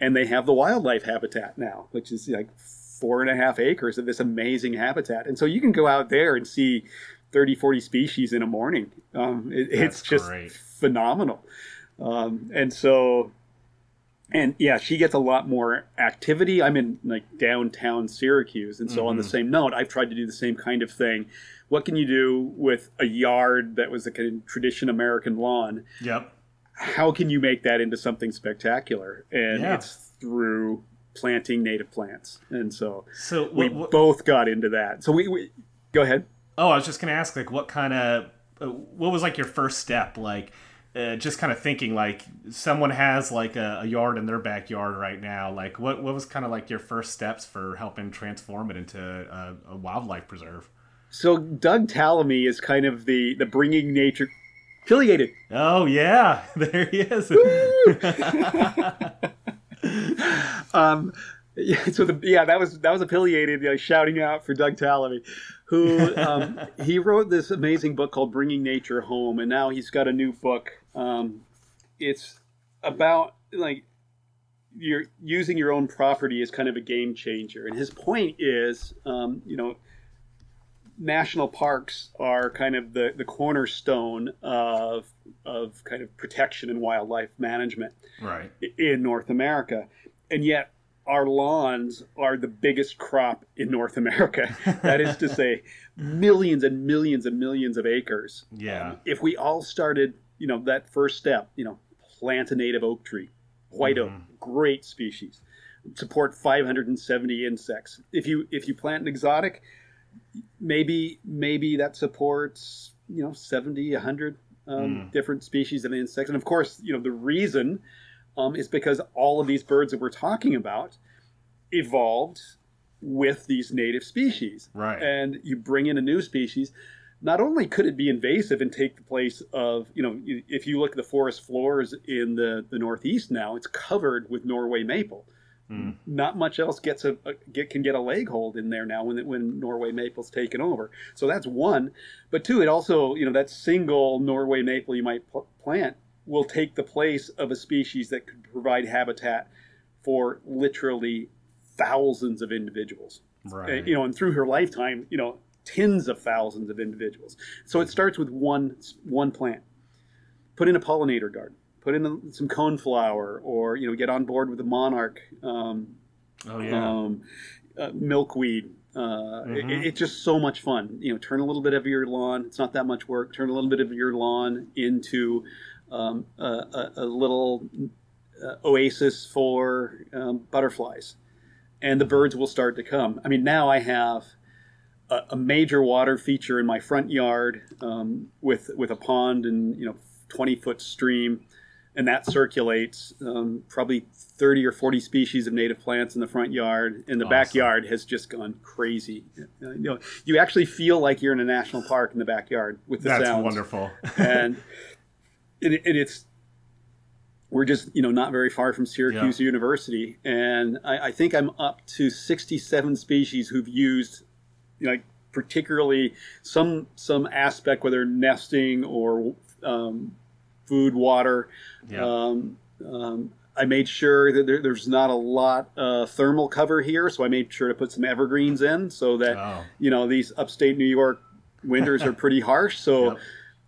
Speaker 4: and they have the wildlife habitat now which is like four and a half acres of this amazing habitat and so you can go out there and see 30 40 species in a morning um, it, it's just
Speaker 3: great.
Speaker 4: phenomenal um, and so and yeah, she gets a lot more activity. I'm in like downtown Syracuse, and so on the
Speaker 3: Mhm.
Speaker 4: same note, I've tried to do the same kind of thing. What can you do with a yard that was a kind of tradition American lawn?
Speaker 3: yep.
Speaker 4: How can you make that into something spectacular? And
Speaker 3: Yeah.
Speaker 4: it's through planting native plants. And so
Speaker 3: So
Speaker 4: we
Speaker 3: what,
Speaker 4: both got into that. So we, we go ahead.
Speaker 3: Oh, I was just gonna ask, like, what kind of, uh, what was like your first step? Like, uh, just kind of thinking, like, someone has like a, a yard in their backyard right now. Like, what what was kind of like your first steps for helping transform it into a, a wildlife preserve?
Speaker 4: So Doug Tallamy is kind of the the bringing nature affiliated
Speaker 3: Oh yeah, there he is.
Speaker 4: um, yeah, so the yeah that was that was affiliated you know, shouting out for Doug Tallamy, who um, he wrote this amazing book called Bringing Nature Home, and now he's got a new book. Um, it's about like you're using your own property as kind of a game changer, and his point is, um, you know. National parks are kind of the, the cornerstone of, of kind of protection and wildlife management
Speaker 3: right.
Speaker 4: in North America. And yet, our lawns are the biggest crop in North America. that is to say, millions and millions and millions of acres.
Speaker 3: Yeah.
Speaker 4: Um, if we all started, you know, that first step, you know, plant a native oak tree, white oak, mm-hmm. great species, support 570 insects. If you if you plant an exotic, maybe maybe that supports you know 70 100 um, different species of insects. And of course you know the reason um, is because all of these birds that we're talking about evolved with these native species.
Speaker 3: Right.
Speaker 4: and you bring in a new species not only could it be invasive and take the place of you know if you look at the forest floors in the the northeast now it's covered with norway maple
Speaker 3: Mm.
Speaker 4: not much else gets a, a get can get a leg hold in there now when when Norway maple's taken over. So that's one, but two, it also you know that single Norway maple you might pl- plant will take the place of a species that could provide habitat for literally thousands of individuals.
Speaker 3: Right.
Speaker 4: you know, and through her lifetime, you know, tens of thousands of individuals. So it starts with one one plant. Put in a pollinator garden. Put in some cone coneflower, or you know, get on board with the monarch um,
Speaker 3: oh yeah.
Speaker 4: um, uh, milkweed. Uh,
Speaker 3: Mhm.
Speaker 4: it, it's just so much fun. You know, turn a little bit of your lawn. It's not that much work. Turn a little bit of your lawn into um, a, a, a little uh, oasis for um, butterflies, and the birds will start to come. I mean, now I have a, a major water feature in my front yard um, with with a pond and you know twenty foot stream, and that circulates um, probably thirty or forty species of native plants in the front yard, and the
Speaker 3: Awesome.
Speaker 4: backyard has just gone crazy. Uh, you know, you actually feel like you're in a national park in the backyard with the
Speaker 3: That's
Speaker 4: sounds
Speaker 3: wonderful.
Speaker 4: and it, it, it's we're just you know not very far from Syracuse University, and I, I think I'm up to 67 species who've used like particularly some some aspect, whether nesting or um, food, water.
Speaker 3: yeah.
Speaker 4: Um, um, I made sure that there, there's not a lot uh, thermal cover here, so I made sure to put some evergreens in so that
Speaker 3: oh.
Speaker 4: you know these upstate New York winters are pretty harsh. So
Speaker 3: Yep.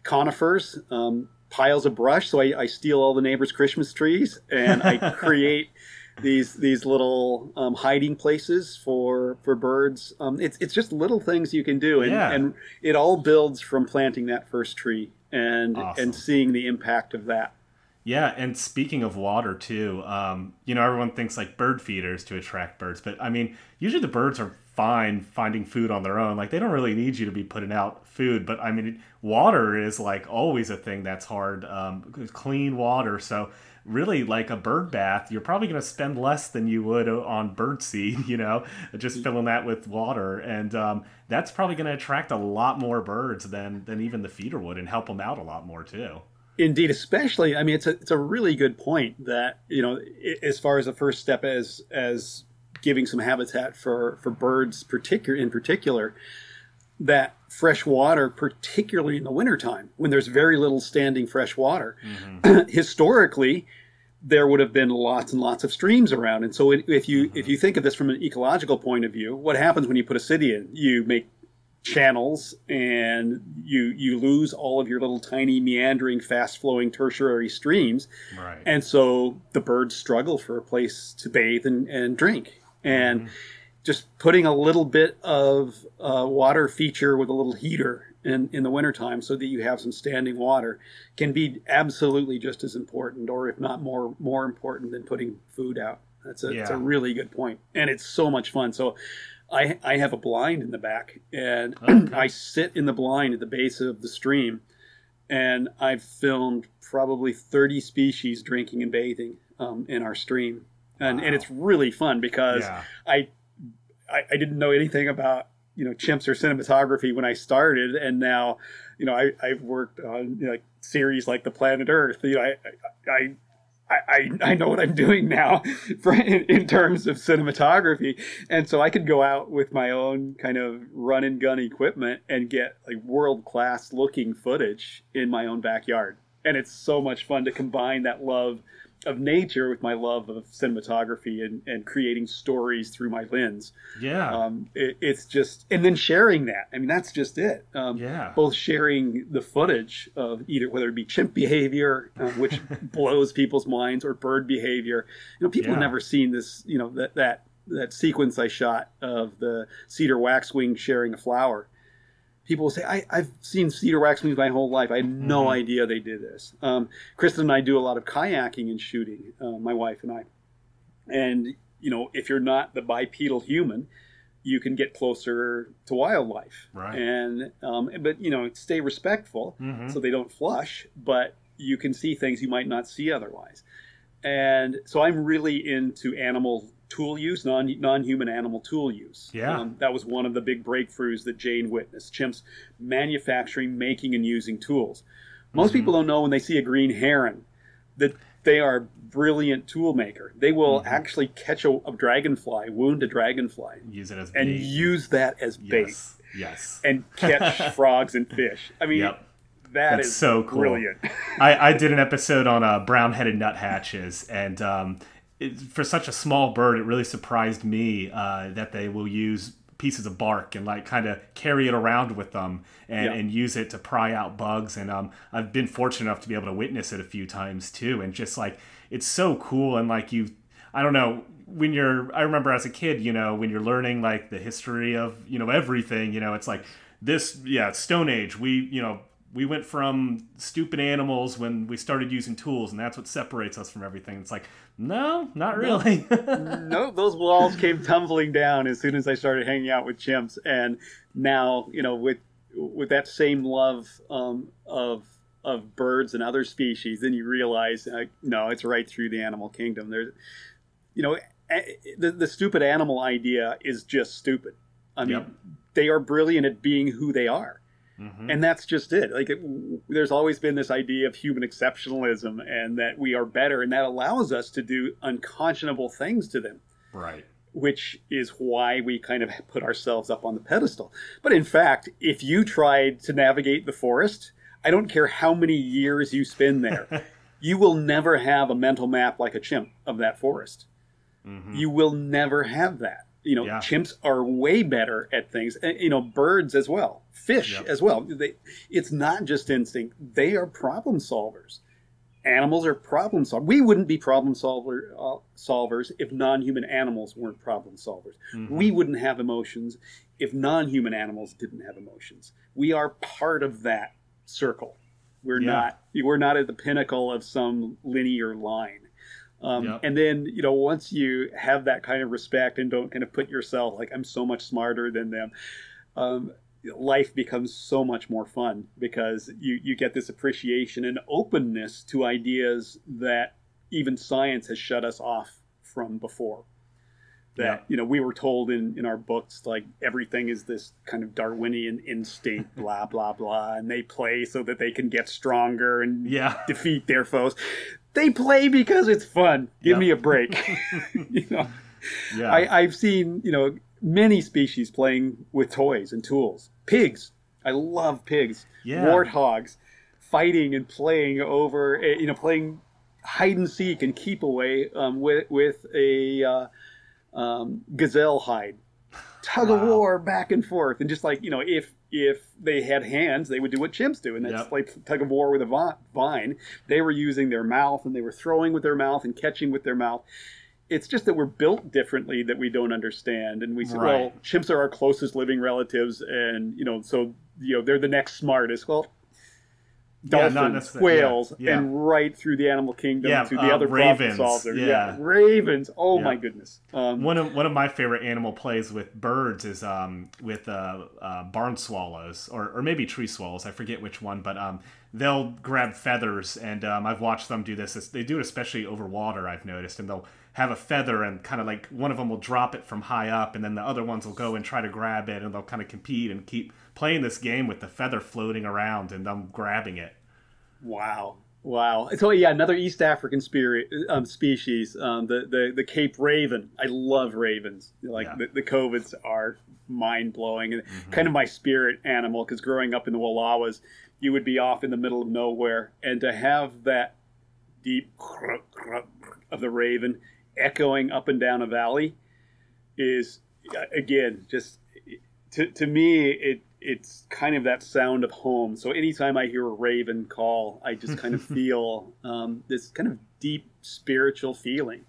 Speaker 4: conifers, um, piles of brush. So I, I steal all the neighbors' Christmas trees and I create these these little um, hiding places for for birds. Um, it's it's just little things you can do, and,
Speaker 3: Yeah.
Speaker 4: and it all builds from planting that first tree and
Speaker 3: Awesome.
Speaker 4: and seeing the impact of that.
Speaker 3: Yeah, and speaking of water too, um, you know, everyone thinks like bird feeders to attract birds, but I mean, usually the birds are fine finding food on their own. Like they don't really need you to be putting out food, but I mean, water is like always a thing that's hard. Um, clean water, so really like a bird bath, you're probably going to spend less than you would on bird seed. You know, just filling that with water, and um, that's probably going to attract a lot more birds than than even the feeder would, and help them out a lot more too.
Speaker 4: Indeed, especially I mean, it's a it's a really good point that you know, as far as the first step as as giving some habitat for for birds, particular in particular, that fresh water, particularly in the wintertime when there's very little standing fresh water, historically. There would have been lots and lots of streams around, and so if you if you think of this from an ecological point of view, what happens when you put a city in? You make channels and you you lose all of your little tiny meandering fast flowing tertiary streams
Speaker 3: Right.
Speaker 4: and so the birds struggle for a place to bathe and, and drink and just putting a little bit of uh, water feature with a little heater in, in the wintertime so that you have some standing water can be absolutely just as important or if not more more important than putting food out that's a, it's a really good point and it's so much fun so I, I have a blind in the back and
Speaker 3: Okay.
Speaker 4: I sit in the blind at the base of the stream and I've filmed probably 30 species drinking and bathing um, in our stream. And, and it's really fun because
Speaker 3: Yeah.
Speaker 4: I, I I didn't know anything about you know chimps or cinematography when I started, and now you know I, I've worked on you know, like series like the Planet Earth. You know I I. I I, know what I'm doing now for, in, in terms of cinematography. And so I could go out with my own kind of run and gun equipment and get like world class looking footage in my own backyard. And it's so much fun to combine that love of nature with my love of cinematography and, and creating stories through my lens.
Speaker 3: Yeah.
Speaker 4: Um, it, it's just, and then sharing that. I mean, that's just it. Um,
Speaker 3: Yeah.
Speaker 4: Both sharing the footage of either whether it be chimp behavior, uh, which blows people's minds, or bird behavior. You know, people have never seen this. You know that that that sequence I shot of the cedar waxwing sharing a flower. People will say, I, I've seen cedar waxwings my whole life. I had no
Speaker 3: Mhm.
Speaker 4: idea they did this. Um, Kristen and I do a lot of kayaking and shooting, uh, my wife and I. And, you know, if you're not the bipedal human, you can get closer to wildlife.
Speaker 3: Right.
Speaker 4: And, um, but, you know, stay respectful
Speaker 3: Mhm.
Speaker 4: so they don't flush, but you can see things you might not see otherwise. And so I'm really into animal tool use, non non human animal tool use.
Speaker 3: Yeah.
Speaker 4: Um, that was one of the big breakthroughs that Jane witnessed. Chimps manufacturing, making, and using tools. Most
Speaker 3: Mhm.
Speaker 4: people don't know when they see a green heron that they are a brilliant tool maker. They will
Speaker 3: Mhm.
Speaker 4: actually catch a, a dragonfly, wound a dragonfly,
Speaker 3: Use it as
Speaker 4: and
Speaker 3: bait.
Speaker 4: use that as bait
Speaker 3: Yes. Yes.
Speaker 4: and catch frogs and fish. I mean,
Speaker 3: Yep.
Speaker 4: that
Speaker 3: That's
Speaker 4: is
Speaker 3: so cool.
Speaker 4: brilliant.
Speaker 3: I, I did an episode on uh, brown-headed nuthatches, and um, it, for such a small bird, it really surprised me uh, that they will use pieces of bark and like kind of carry it around with them and,
Speaker 4: Yeah.
Speaker 3: and use it to pry out bugs. And um, I've been fortunate enough to be able to witness it a few times too. And just like it's so cool. And like you, I don't know when you're. I remember as a kid, you know, when you're learning like the history of you know everything. You know, it's like this. Yeah, Stone Age. We you know we went from stupid animals when we started using tools, and that's what separates us from everything. It's like, no, not really.
Speaker 4: no, those walls came tumbling down as soon as I started hanging out with chimps, and now you know with with that same love um, of of birds and other species, then you realize uh, no, it's right through the animal kingdom. There's, you know, the the stupid animal idea is just stupid. I mean,
Speaker 3: Yep.
Speaker 4: they are brilliant at being who they are
Speaker 3: Mhm.
Speaker 4: and that's just it like it, there's always been this idea of human exceptionalism and that we are better and that allows us to do unconscionable things to them
Speaker 3: Right.
Speaker 4: which is why we kind of put ourselves up on the pedestal but in fact if you tried to navigate the forest i don't care how many years you spend there you will never have a mental map like a chimp of that forest
Speaker 3: Mhm.
Speaker 4: you will never have that. You know,
Speaker 3: Yeah.
Speaker 4: chimps are way better at things. And, you know, birds as well, fish
Speaker 3: Yep.
Speaker 4: as well. They, it's not just instinct; they are problem solvers. Animals are problem solvers. We wouldn't be problem solver, uh, solvers if non-human animals weren't problem solvers.
Speaker 3: Mhm.
Speaker 4: We wouldn't have emotions if non-human animals didn't have emotions. We are part of that circle. We're
Speaker 3: Yeah.
Speaker 4: not. We're not at the pinnacle of some linear line. Um,
Speaker 3: Yep.
Speaker 4: And then, you know, once you have that kind of respect and don't kind of put yourself like, I'm so much smarter than them, um, life becomes so much more fun because you, you get this appreciation and openness to ideas that even science has shut us off from before. That,
Speaker 3: Yeah.
Speaker 4: you know, we were told in, in our books, like everything is this kind of Darwinian instinct, blah, blah, blah. And they play so that they can get stronger and
Speaker 3: Yeah.
Speaker 4: defeat their foes. They play because it's fun. Give
Speaker 3: Yep.
Speaker 4: me a break. you know,
Speaker 3: Yeah.
Speaker 4: I, I've seen you know many species playing with toys and tools. Pigs, I love pigs.
Speaker 3: Yeah.
Speaker 4: Warthogs, fighting and playing over eh, you know playing hide and seek and keep away um, with with a uh, um, gazelle hide. Tug of war back and forth, and just like you know, if if they had hands, they would do what chimps do, and that's
Speaker 3: Yep.
Speaker 4: like tug of war with a vine. They were using their mouth, and they were throwing with their mouth and catching with their mouth. It's just that we're built differently that we don't understand, and we say, well, chimps are our closest living relatives, and you know, so you know, they're the next smartest. Well, dolphins,
Speaker 3: yeah,
Speaker 4: whales,
Speaker 3: yeah.
Speaker 4: and right through the animal kingdom
Speaker 3: Yeah,
Speaker 4: to the
Speaker 3: uh,
Speaker 4: other
Speaker 3: ravens,
Speaker 4: problem solvers.
Speaker 3: yeah.
Speaker 4: ravens. Oh
Speaker 3: Yeah.
Speaker 4: my goodness. Um,
Speaker 3: One of one of my favorite animal plays with birds is um, with uh, uh, barn swallows or, or maybe tree swallows. I forget which one, but um, they'll grab feathers, and um, I've watched them do this. They do it especially over water. I've noticed, and they'll have a feather and kind of like one of them will drop it from high up, and then the other ones will go and try to grab it, and they'll kind of compete and keep playing this game with the feather floating around and them grabbing it.
Speaker 4: Wow. Wow. So yeah, another East African spirit um, species, um, the, the the Cape raven. I love ravens. Like
Speaker 3: Yeah.
Speaker 4: the, the corvids are mind blowing and kind of my spirit animal. Because growing up in the Wallowas, you would be off in the middle of nowhere, and to have that deep of the raven echoing up and down a valley is uh, again just to, to me it it's kind of that sound of home. So anytime i hear a raven call i just kind of feel um, this kind of deep spiritual feeling.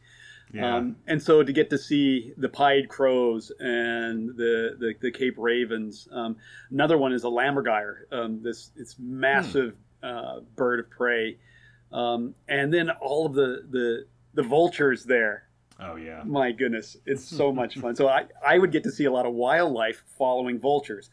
Speaker 3: Yeah.
Speaker 4: um, and so to get to see the pied crows and the the, the cape ravens um, another one is a lammergeier um, this it's massive uh, bird of prey. Um, and then all of the the the vultures there
Speaker 3: oh yeah.
Speaker 4: my goodness, it's so much fun. So I, I would get to see a lot of wildlife following vultures.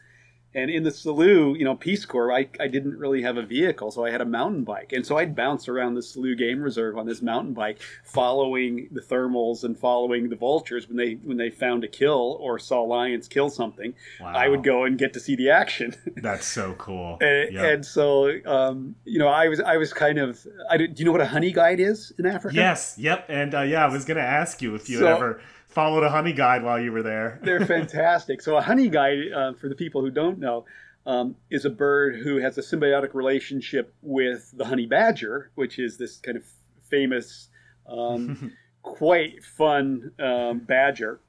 Speaker 4: And in the Selous, you know, Peace Corps, I, I didn't really have a vehicle, so I had a mountain bike. And so I'd bounce around the Selous Game Reserve on this mountain bike, following the thermals and following the vultures when they when they found a kill or saw lions kill something.
Speaker 3: Wow.
Speaker 4: I would go and get to see the action.
Speaker 3: That's so cool.
Speaker 4: and,
Speaker 3: Yeah.
Speaker 4: and so, um, you know, I was I was kind of. I, do you know what a honey guide is in Africa?
Speaker 3: Yes, yep. And uh, yeah, I was going to ask you if you
Speaker 4: So-
Speaker 3: had ever followed a honey guide while you were there.
Speaker 4: They're fantastic. So a honey guide, uh, for the people who don't know, um, is a bird who has a symbiotic relationship with the honey badger, which is this kind of famous, um, quite fun um, badger.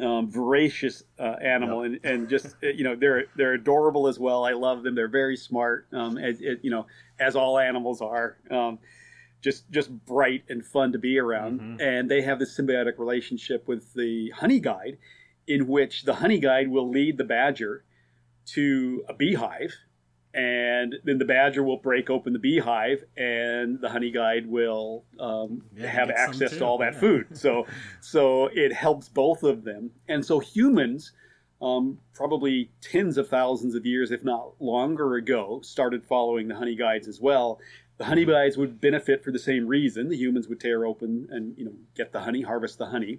Speaker 4: um, voracious uh, animal, and, and just you know they're they're adorable as well. I love them. They're very smart, um, as, as, you know, as all animals are. Just just bright and fun to be around,
Speaker 3: Mhm.
Speaker 4: and they have this symbiotic relationship with the honey guide, in which the honey guide will lead the badger to a beehive and then the badger will break open the beehive and the honey guide will um,
Speaker 3: Yeah,
Speaker 4: have access to all that
Speaker 3: yeah.
Speaker 4: food. So so it helps both of them. And so humans um, probably tens of thousands of years if not longer ago started following the honey guides as well the honey
Speaker 3: Mm-hmm.
Speaker 4: would benefit for the same reason the humans would tear open and you know get the honey harvest the honey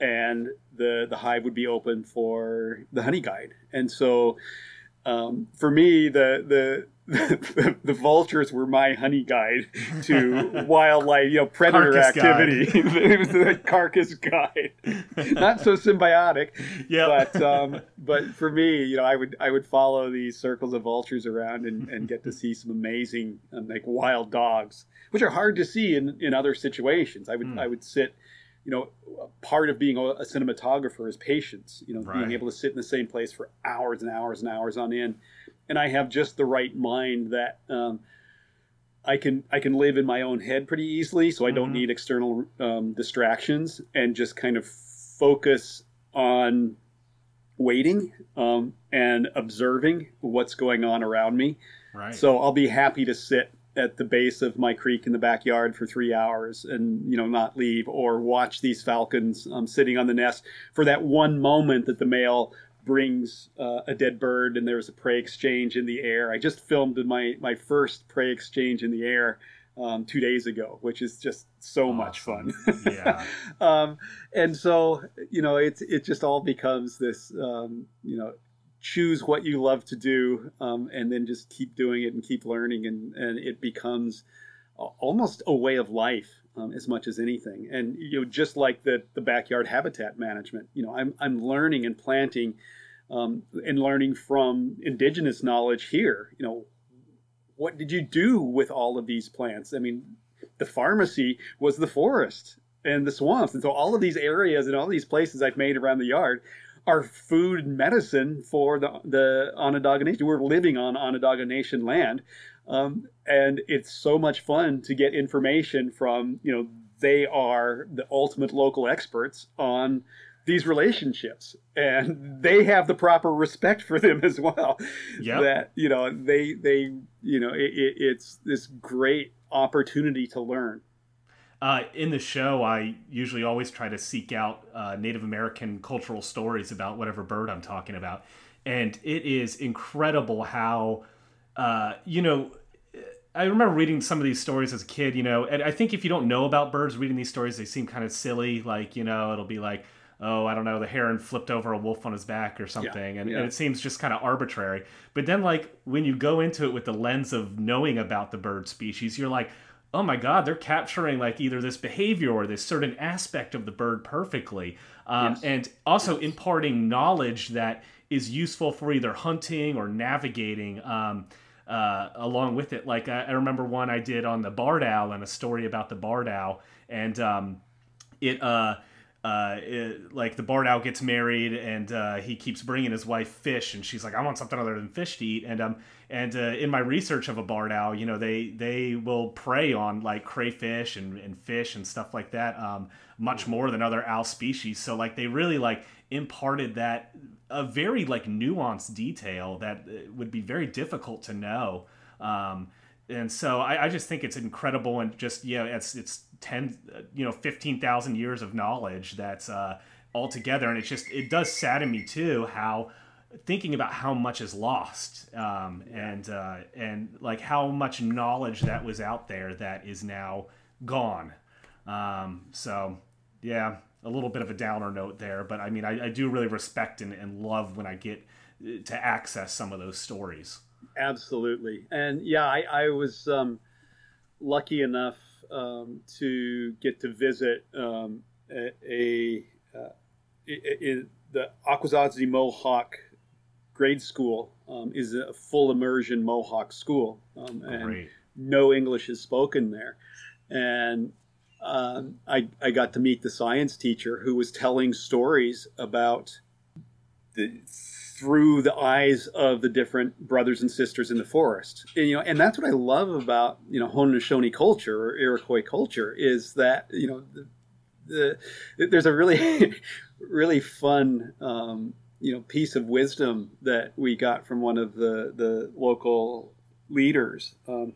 Speaker 4: and the the hive would be open for the honey guide and so um, for me, the, the the the vultures were my honey guide to wildlife, you know, predator
Speaker 3: Carcass
Speaker 4: activity. it was the carcass guide, not so symbiotic,
Speaker 3: Yeah.
Speaker 4: but um, but for me, you know, I would I would follow these circles of vultures around and, and get to see some amazing um, like wild dogs, which are hard to see in, in other situations. I would
Speaker 3: Hmm.
Speaker 4: I would sit. You know, part of being a a cinematographer is patience. You know,
Speaker 3: Right.
Speaker 4: being able to sit in the same place for hours and hours and hours on end, and I have just the right mind that um, I can I can live in my own head pretty easily, so I don't
Speaker 3: Mhm.
Speaker 4: need external um, distractions, and just kind of focus on waiting um, and observing what's going on around me.
Speaker 3: right.
Speaker 4: So I'll be happy to sit at the base of my creek in the backyard for three hours and you know not leave or watch these falcons um, sitting on the nest for that one moment that the male brings uh, a dead bird and there's a prey exchange in the air. I just filmed my my first prey exchange in the air um, two days ago, which is just so much fun.
Speaker 3: Yeah.
Speaker 4: um, and so you know it's it just all becomes this um, you know choose what you love to do um, and then just keep doing it and keep learning and and it becomes almost a way of life um, as much as anything and you know just like the the backyard habitat management you know i'm i'm learning and planting um, and learning from indigenous knowledge here you know what did you do with all of these plants i mean the pharmacy was the forest and the swamps. And so all of these areas and all these places I've made around the yard are food and medicine for the, the Onondaga Nation. We're living on Onondaga Nation land. Um, and it's so much fun to get information from, you know, they are the ultimate local experts on these relationships and they have the proper respect for them as well
Speaker 3: Yep.
Speaker 4: that you know they they you know it, it, it's this great opportunity to learn
Speaker 3: Uh, in the show, I usually always try to seek out uh, Native American cultural stories about whatever bird I'm talking about. And it is incredible how, uh, you know, I remember reading some of these stories as a kid, you know, and I think if you don't know about birds, reading these stories, they seem kind of silly. Like, you know, it'll be like, oh, I don't know, the heron flipped over a wolf on his back or something. and,
Speaker 4: yeah.
Speaker 3: and it seems just kind of arbitrary. But then, like, when you go into it with the lens of knowing about the bird species, you're like, oh my god they're capturing like either this behavior or this certain aspect of the bird perfectly um,
Speaker 4: Yes.
Speaker 3: and also imparting knowledge that is useful for either hunting or navigating um, uh, along with it. Like I, I remember one i did on the barred owl and a story about the barred owl. And um, it uh uh, it, like the barred owl gets married and uh, he keeps bringing his wife fish. And she's like i want something other than fish to eat. And um and uh, in my research of a barred owl you know they they will prey on like crayfish and, and fish and stuff like that um much more than other owl species. So like they really like imparted that a very like nuanced detail that uh, would be very difficult to know. Um and so I, I just think it's incredible and just yeah it's it's 10 uh, you know 15,000 years of knowledge that's uh all together. And it's just it does sadden me too how thinking about how much is lost um and uh and like how much knowledge that was out there that is now gone. Um so yeah a little bit of a downer note there but i mean i, I do really respect and, and love when i get uh, to access some of those stories.
Speaker 4: Absolutely, and yeah, I, I was um, lucky enough um, to get to visit um, a, a uh, the Akwesasne Mohawk grade school um, is a full immersion Mohawk school, um, and no English is spoken there, and um, I, I got to meet the science teacher who was telling stories about the through the eyes of the different brothers and sisters in the forest. And, you know, and that's what I love about you know Haudenosaunee culture or Iroquois culture is that you know the, the there's a really really fun um, you know piece of wisdom that we got from one of the the local leaders. Um,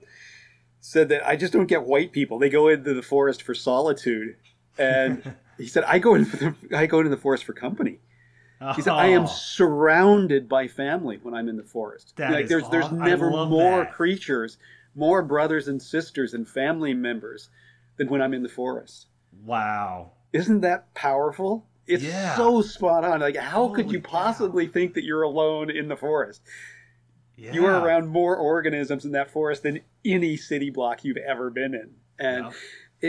Speaker 4: said that I just don't get white people. They go into the forest for solitude, and he said I go into the, I go into the forest for company. He said, "I am
Speaker 3: Oh,
Speaker 4: surrounded by family when I'm in the forest.
Speaker 3: That
Speaker 4: like there's there's
Speaker 3: aw-
Speaker 4: never more
Speaker 3: that.
Speaker 4: creatures, more brothers and sisters and family members than when I'm in the forest.
Speaker 3: Wow.
Speaker 4: Isn't that powerful? It's
Speaker 3: Yeah.
Speaker 4: so spot on. Like, how could
Speaker 3: Holy
Speaker 4: you
Speaker 3: cow.
Speaker 4: possibly think that you're alone in the forest?
Speaker 3: Yeah.
Speaker 4: You are around more organisms in that forest than any city block you've ever been in, and
Speaker 3: Yeah.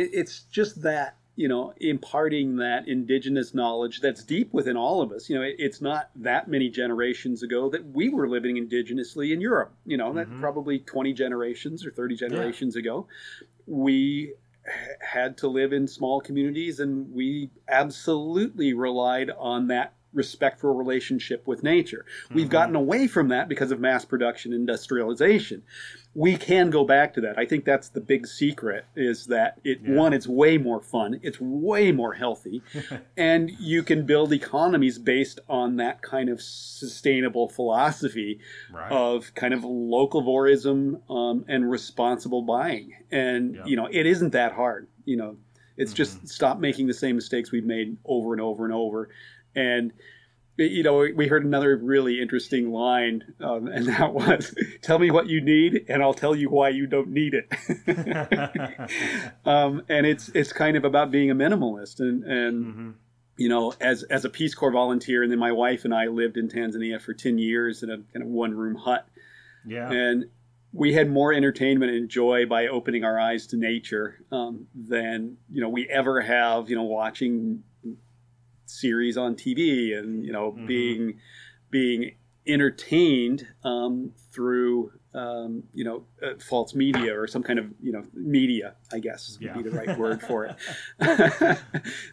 Speaker 4: it, it's just that you know imparting that indigenous knowledge that's deep within all of us you know it, it's not that many generations ago that we were living indigenously in europe you know that
Speaker 3: Mhm.
Speaker 4: probably 20 generations or 30 generations ago we had to live in small communities and we absolutely relied on that respectful relationship with nature we've
Speaker 3: Mhm.
Speaker 4: gotten away from that because of mass production industrialization we can go back to that. I think that's the big secret is that it
Speaker 3: Yeah.
Speaker 4: one, it's way more fun, it's way more healthy, and you can build economies based on that kind of sustainable philosophy
Speaker 3: Right.
Speaker 4: of kind of locavorism um, and responsible buying. And
Speaker 3: Yeah.
Speaker 4: you know, it isn't that hard. You know, it's
Speaker 3: Mm-hmm.
Speaker 4: just stop making the same mistakes we've made over and over and over, and you know, we heard another really interesting line, um, and that was, "Tell me what you need, and I'll tell you why you don't need it." um, and it's it's kind of about being a minimalist, and and
Speaker 3: Mhm.
Speaker 4: you know, as as a Peace Corps volunteer, and then my wife and I lived in Tanzania for ten years in a kind of one room hut,
Speaker 3: Yeah.
Speaker 4: and we had more entertainment and joy by opening our eyes to nature um, than you know we ever have. You know, watching series on TV and you know
Speaker 3: Mhm.
Speaker 4: being being entertained um, through um, you know uh, false media or some kind of you know media I guess would
Speaker 3: Yeah.
Speaker 4: be the right word for it.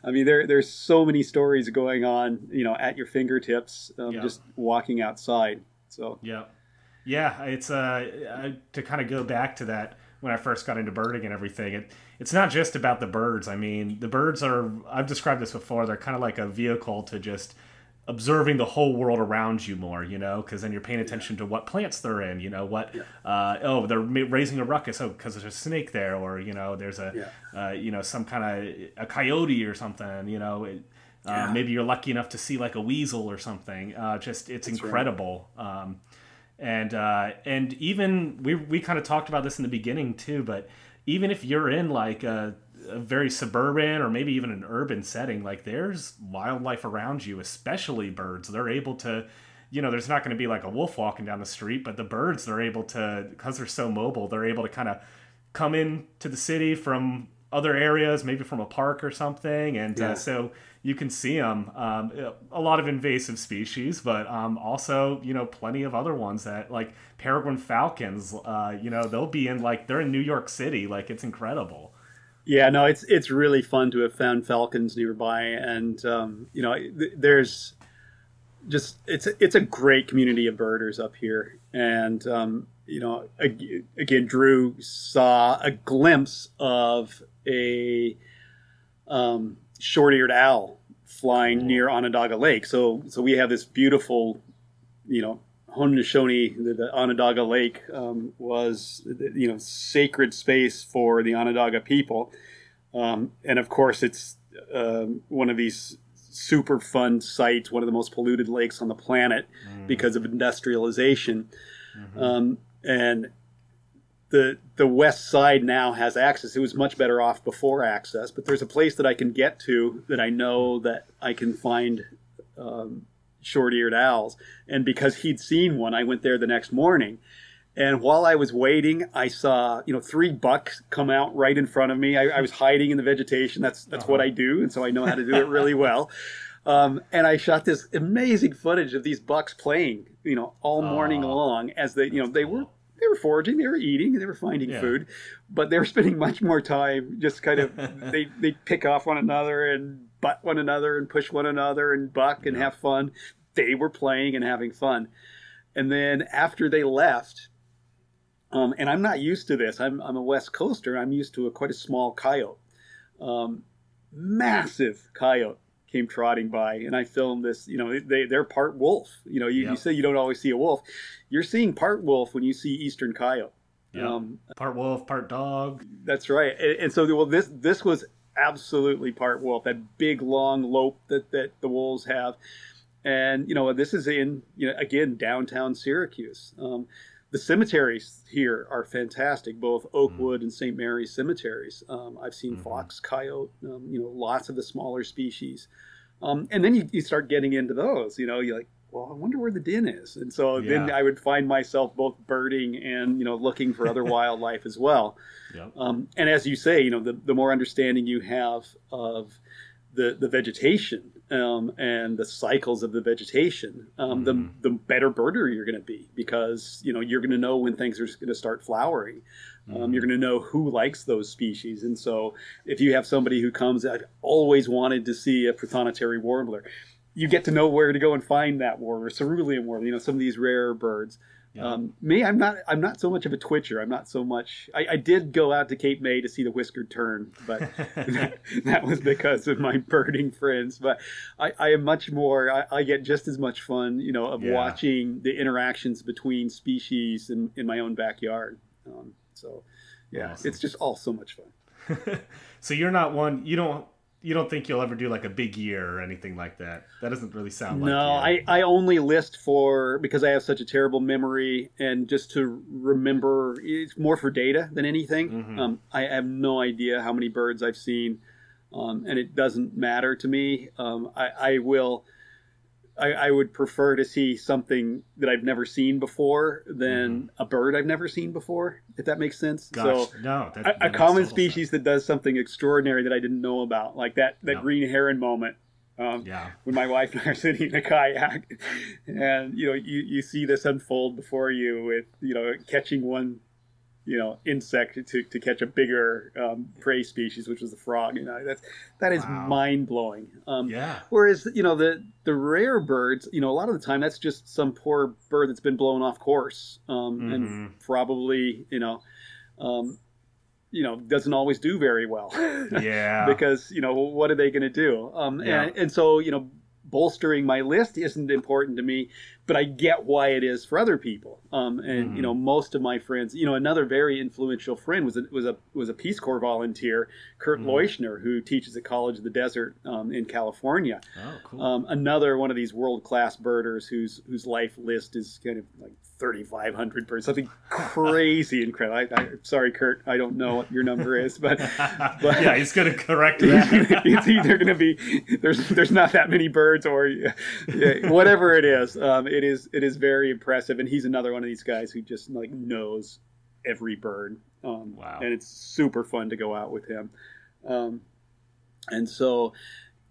Speaker 4: I mean there there's so many stories going on you know at your fingertips um,
Speaker 3: Yeah.
Speaker 4: just walking outside. So
Speaker 3: Yeah, yeah. It's uh I- to kind of go back to that when I first got into birding and everything. It it's not just about the birds. I mean, the birds are. I've described this before. They're kind of like a vehicle to just observing the whole world around you more. You know, because then you're paying attention to what plants they're in. You know what. Uh, oh, they're raising a ruckus. Oh, because there's a snake there, or you know, there's a uh, you know some kind of a coyote or something. You know. It, uh, maybe you're lucky enough to see like a weasel or something. Uh, just it's incredible. Um, and uh, and even we we kind of talked about this in the beginning too. But even if you're in like a, a very suburban or maybe even an urban setting, like there's wildlife around you, especially birds. They're able to. You know, there's not going to be like a wolf walking down the street, but the birds, they're able to, because they're so mobile, they're able to kind of come in to the city from other areas, maybe from a park or something, and
Speaker 4: Yeah.
Speaker 3: uh, so you can see them. Um, a lot of invasive species, but um, also you know plenty of other ones that like peregrine falcons. Uh, you know they'll be in like they're in New York City. Like it's incredible.
Speaker 4: Yeah, no, it's it's really fun to have found falcons nearby, and um, you know, th- there's just it's a, it's a great community of birders up here, and um, you know, ag- again, Drew saw a glimpse of a um, short-eared owl flying near Onondaga Lake. So so we have this beautiful, you know. Haudenosaunee, the, the Onondaga Lake, um, was you know sacred space for the Onondaga people, um, and of course it's um, one of these super fun sites, one of the most polluted lakes on the planet because of industrialization, um, and the the west side now has access. It was much better off before access, but there's a place that I can get to that I know that I can find um, short-eared owls. And because he'd seen one, I went there the next morning. And while I was waiting, I saw you know three bucks come out right in front of me. I, I was hiding in the vegetation. That's that's what I do, and so I know how to do it really well. Um, and I shot this amazing footage of these bucks playing, you know, all morning
Speaker 3: Aw.
Speaker 4: long as they, you know, they were they were foraging, they were eating, they were finding
Speaker 3: Yeah.
Speaker 4: food, but they were spending much more time just kind of they they pick off one another and butt one another and push one another and buck and
Speaker 3: Yeah.
Speaker 4: have fun. They were playing and having fun, and then after they left. Um, and I'm not used to this. I'm, I'm a West Coaster. I'm used to a quite a small coyote. Um, massive coyote came trotting by, and I filmed this. You know, they they're part wolf. You know, you, you say you don't always see a wolf. You're seeing part wolf when you see eastern coyote.
Speaker 3: Yeah.
Speaker 4: Um,
Speaker 3: part wolf, part dog.
Speaker 4: that's right. And, and so, well, this this was absolutely part wolf. That big long lope that that the wolves have, and you know, this is in you know again downtown Syracuse. Um, the cemeteries here are fantastic, both Oakwood and St. Mary's cemeteries. Um, I've seen
Speaker 3: Mhm.
Speaker 4: fox, coyote, um, you know, lots of the smaller species. Um, and then you, you start getting into those, you know, you're like, well, I wonder where the din is. And so then I would find myself both birding and, you know, looking for other wildlife as well.
Speaker 3: Yep.
Speaker 4: Um, and as you say, you know, the, the more understanding you have of the, the vegetation um, and the cycles of the vegetation, um,
Speaker 3: Mhm.
Speaker 4: the, the better birder you're going to be because, you know, you're going to know when things are going to start flowering. Um,
Speaker 3: Mhm.
Speaker 4: you're going to know who likes those species. And so if you have somebody who comes, I've always wanted to see a prothonotary warbler, you get to know where to go and find that warbler, cerulean warbler, you know, some of these rare birds.
Speaker 3: Yeah.
Speaker 4: Um, me, I'm not. I'm not so much of a twitcher. I'm not so much. I, I did go out to Cape May to see the whiskered tern, but that, that was because of my birding friends. But I, I am much more. I, I get just as much fun, you know, of
Speaker 3: Yeah.
Speaker 4: watching the interactions between species in, in my own backyard. Um, so, yeah,
Speaker 3: Awesome.
Speaker 4: it's just all so much fun.
Speaker 3: so you're not one. You don't. You don't think you'll ever do like a big year or anything like that. That doesn't really sound like.
Speaker 4: no. I, I only list for because I have such a terrible memory and just to remember. It's more for data than anything.
Speaker 3: Mhm.
Speaker 4: Um, I have no idea how many birds I've seen, um, and it doesn't matter to me. Um, I, I will. I, I would prefer to see something that I've never seen before than a bird I've never seen before. If that makes sense.
Speaker 3: Mm-hmm. Gosh,
Speaker 4: So
Speaker 3: no. That,
Speaker 4: a,
Speaker 3: that
Speaker 4: a
Speaker 3: makes
Speaker 4: common species that does something extraordinary that I didn't know about, like that that
Speaker 3: No.
Speaker 4: green heron moment. Um.
Speaker 3: Yeah.
Speaker 4: when my wife and I are sitting in a kayak, and you know you, you see this unfold before you with you know catching one you know insect to, to catch a bigger um, prey species, which was the frog. You know that's that is
Speaker 3: Wow.
Speaker 4: mind blowing. Um,
Speaker 3: Yeah.
Speaker 4: Whereas you know the the rare birds, you know, a lot of the time that's just some poor bird that's been blown off course, um,
Speaker 3: Mhm.
Speaker 4: and probably you know, um, you know, doesn't always do very well.
Speaker 3: Yeah.
Speaker 4: because you know what are they going to do? Um,
Speaker 3: Yeah.
Speaker 4: and, and so you know, bolstering my list isn't important to me, but I get why it is for other people. Um, and
Speaker 3: Mhm.
Speaker 4: you know, most of my friends, you know, another very influential friend was a, was a was a Peace Corps volunteer, Kurt
Speaker 3: Mhm.
Speaker 4: Leuschner, who teaches at College of the Desert um, in California.
Speaker 3: oh, cool.
Speaker 4: Um, another one of these world class birders whose whose life list is kind of like 3,500 birds, something crazy incredible. I, I, sorry, Kurt, I don't know what your number is, but but-
Speaker 3: yeah, he's gonna correct that.
Speaker 4: it's either going to be there's there's not that many birds or yeah, whatever it is. Um, it is it is very impressive, and he's another one of these guys who just like knows every bird. Um,
Speaker 3: Wow.
Speaker 4: And it's super fun to go out with him. Um, and so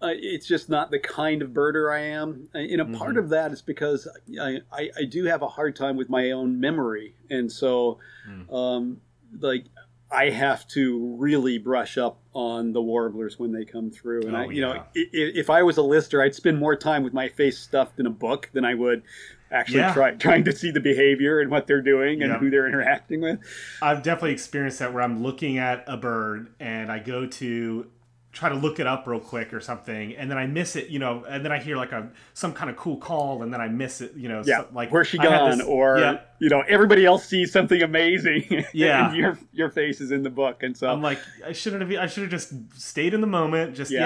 Speaker 4: uh, it's just not the kind of birder I am. Uh, You know, part of that is because I, I, I do have a hard time with my own memory. And so,
Speaker 3: Mm.
Speaker 4: um, like, I have to really brush up on the warblers when they come through. And I,
Speaker 3: Oh,
Speaker 4: you know,
Speaker 3: yeah.
Speaker 4: i- i- if I was a lister, I'd spend more time with my face stuffed in a book than I would actually
Speaker 3: Yeah.
Speaker 4: try, trying to see the behavior and what they're doing and
Speaker 3: Yeah.
Speaker 4: who they're interacting with.
Speaker 3: I've definitely experienced that where I'm looking at a bird and I go to try to look it up real quick or something, and then I miss it, you know, and then I hear like a some kind of cool call, and then I miss it, you know,
Speaker 4: Yeah,
Speaker 3: so- like
Speaker 4: where's she
Speaker 3: I
Speaker 4: gone?
Speaker 3: this-
Speaker 4: or
Speaker 3: yeah,
Speaker 4: you know, everybody else sees something amazing.
Speaker 3: Yeah.
Speaker 4: and your your face is in the book, and so
Speaker 3: I'm like, I shouldn't have. I should have just stayed in the moment. Just
Speaker 4: Yeah.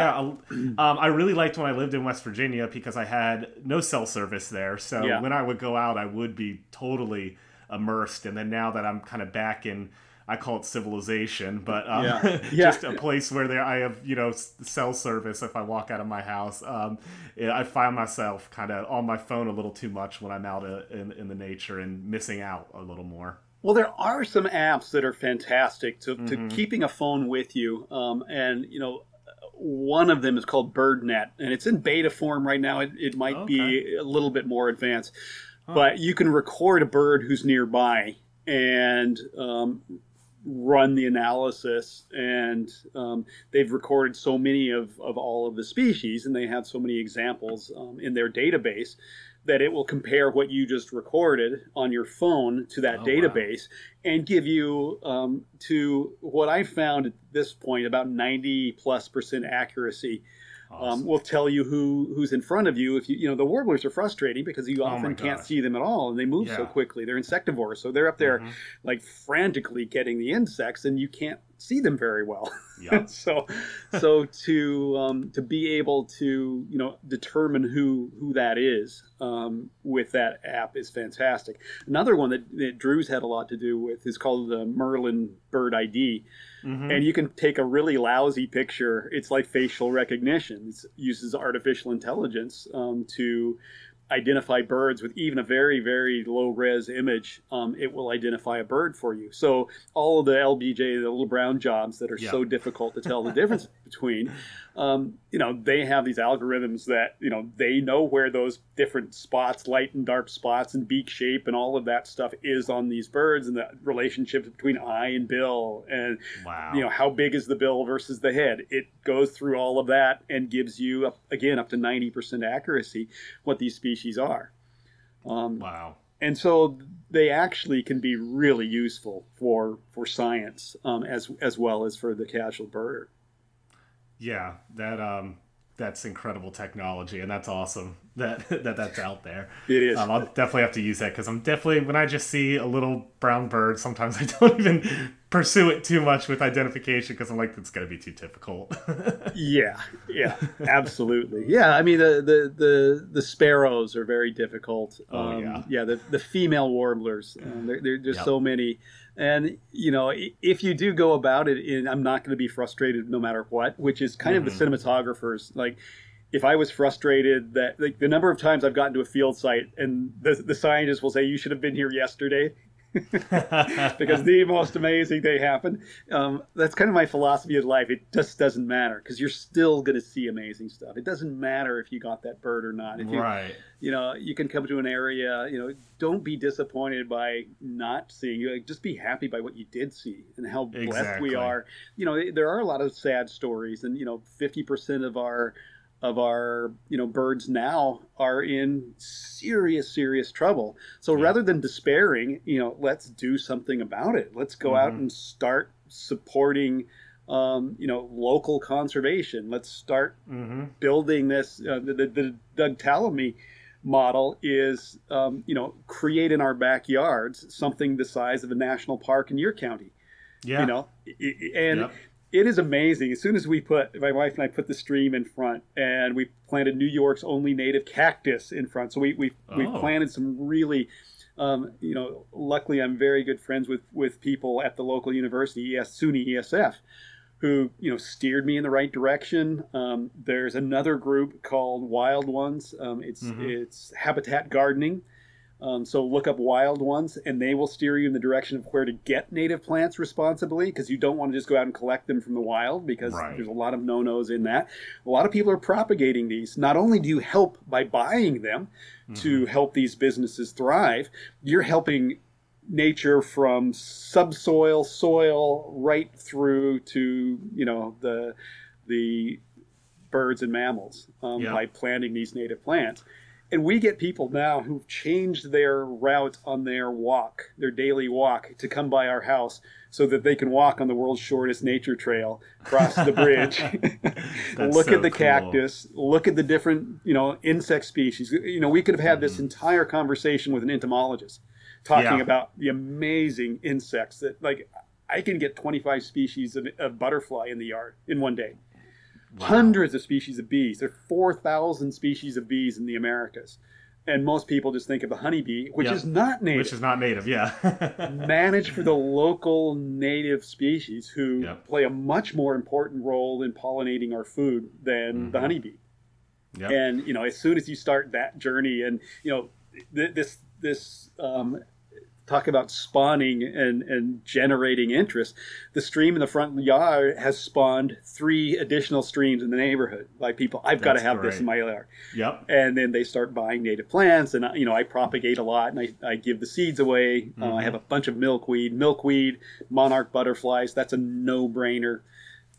Speaker 3: yeah. Um, I really liked when I lived in West Virginia because I had no cell service there. So
Speaker 4: Yeah.
Speaker 3: when I would go out, I would be totally immersed. And then now that I'm kind of back in, I call it civilization, but um,
Speaker 4: Yeah. Yeah.
Speaker 3: just a place where there I have you know cell service. If I walk out of my house, um, I find myself kind of on my phone a little too much when I'm out uh, in in the nature and missing out a little more.
Speaker 4: Well, there are some apps that are fantastic to, to
Speaker 3: Mhm.
Speaker 4: keeping a phone with you, um, and you know, one of them is called BirdNet, and it's in beta form right now. It, it might be a little bit more advanced,
Speaker 3: Huh.
Speaker 4: but you can record a bird who's nearby and um, run the analysis and um, they've recorded so many of, of all of the species and they have so many examples um, in their database that it will compare what you just recorded on your phone to that
Speaker 3: Oh, wow.
Speaker 4: database and give you um, to what I found at this point about 90 plus percent accuracy um, will tell you who who's in front of you. If you you know the warblers are frustrating because you
Speaker 3: Oh
Speaker 4: often can't see them at all, and they move so quickly. They're insectivores, so they're up there
Speaker 3: Mhm.
Speaker 4: like frantically getting the insects, and you can't see them very well.
Speaker 3: Yep.
Speaker 4: so so to um, to be able to you know determine who who that is um, with that app is fantastic. Another one that, that Drew's had a lot to do with is called the Merlin Bird ID
Speaker 3: Mhm.
Speaker 4: and you can take a really lousy picture. It's like facial recognition. It uses artificial intelligence um, to identify birds with even a very very low res image. Um, it will identify a bird for you. So all of the LBJ, the little brown jobs that are
Speaker 3: Yeah.
Speaker 4: so difficult to tell the difference between, um, you know, they have these algorithms that you know they know where those different spots, light and dark spots, and beak shape, and all of that stuff is on these birds, and the relationships between eye and bill, and
Speaker 3: wow.
Speaker 4: you know how big is the bill versus the head it goes through all of that and gives you up, again up to 90% accuracy what these species are um,
Speaker 3: wow.
Speaker 4: and so they actually can be really useful for for science um, as as well as for the casual birder
Speaker 3: Yeah, that um, that's incredible technology, and that's awesome that that that's out there.
Speaker 4: it is
Speaker 3: Um, I'll definitely have to use that because I'm definitely when I just see a little brown bird, sometimes I don't even pursue it too much with identification because I'm like it's gonna be too difficult.
Speaker 4: yeah yeah absolutely yeah i mean the the the, the sparrows are very difficult
Speaker 3: Oh,
Speaker 4: um,
Speaker 3: yeah.
Speaker 4: the, the female warblers um, there, there, there's
Speaker 3: Yep.
Speaker 4: so many and you know if you do go about it in i'm not going to be frustrated no matter what which is kind of the
Speaker 3: Mm-hmm.
Speaker 4: cinematographers like if I was frustrated that like the number of times I've gotten to a field site and the, the scientists will say you should have been here yesterday because the most amazing thing happened. Um, that's kind of my philosophy of life. It just doesn't matter because you're still going to see amazing stuff. It doesn't matter if you got that bird or not. If you,
Speaker 3: right.
Speaker 4: you know, you can come to an area. You know, don't be disappointed by not seeing. You. Like, just be happy by what you did see and how blessed we are. You know, there are a lot of sad stories, and you know, fifty percent of our of our you know birds now are in serious serious trouble so
Speaker 3: Yeah.
Speaker 4: rather than despairing you know let's do something about it let's go out
Speaker 3: Mhm.
Speaker 4: and start supporting um, you know local conservation let's start
Speaker 3: hmm
Speaker 4: building this uh, the, the, the doug Tallamy model is um, you know create in our backyards something the size of a national park in your county
Speaker 3: Yeah.
Speaker 4: you know and
Speaker 3: Yep.
Speaker 4: It is amazing. As soon as we put my wife and i put the stream in front and we planted new york's only native cactus in front. So we we, we
Speaker 3: Oh.
Speaker 4: planted some really um, you know luckily i'm very good friends with with people at the local university ES, suny esf who you know steered me in the right direction. Um, there's another group called wild ones. Um, it's
Speaker 3: Mhm.
Speaker 4: it's habitat gardening um, so look up wild ones, and they will steer you in the direction of where to get native plants responsibly, because you don't want to just go out and collect them from the wild, because
Speaker 3: Right.
Speaker 4: there's a lot of no-nos in that. A lot of people are propagating these. Not only do you help by buying them to help these businesses thrive, you're helping nature from subsoil, soil, right through to you know the the birds and mammals um,
Speaker 3: Yeah.
Speaker 4: by planting these native plants. And we get people now who've changed their route on their walk, their daily walk, to come by our house so that they can walk on the world's shortest nature trail, cross the bridge, look
Speaker 3: so
Speaker 4: at the
Speaker 3: cool.
Speaker 4: cactus, look at the different, you know, insect species. You know, we could have had this entire conversation with an entomologist talking
Speaker 3: Mm-hmm. Yeah.
Speaker 4: about the amazing insects that, like, I can get 25 species of, of butterfly in the yard in one day hundreds of species of bees. There are 4,000 species of bees in the Americas. And most people just think of the honeybee, which
Speaker 3: Yeah.
Speaker 4: is not native.
Speaker 3: Which is not native. Yeah.
Speaker 4: managed for the local native species who
Speaker 3: Yep.
Speaker 4: play a much more important role in pollinating our food than the
Speaker 3: Mhm.
Speaker 4: honeybee.
Speaker 3: Yep.
Speaker 4: And you know, as soon as you start that journey, and you know, th- this this um, talk about spawning and, and generating interest. The stream in the front yard has spawned three additional streams in the neighborhood. by people, I've got to have this in my yard.
Speaker 3: Yep.
Speaker 4: And then they start buying native plants, and you know I propagate a lot, and I, I give the seeds away. Uh,
Speaker 3: Mm-hmm.
Speaker 4: I have a bunch of milkweed, milkweed, monarch butterflies. That's a no-brainer.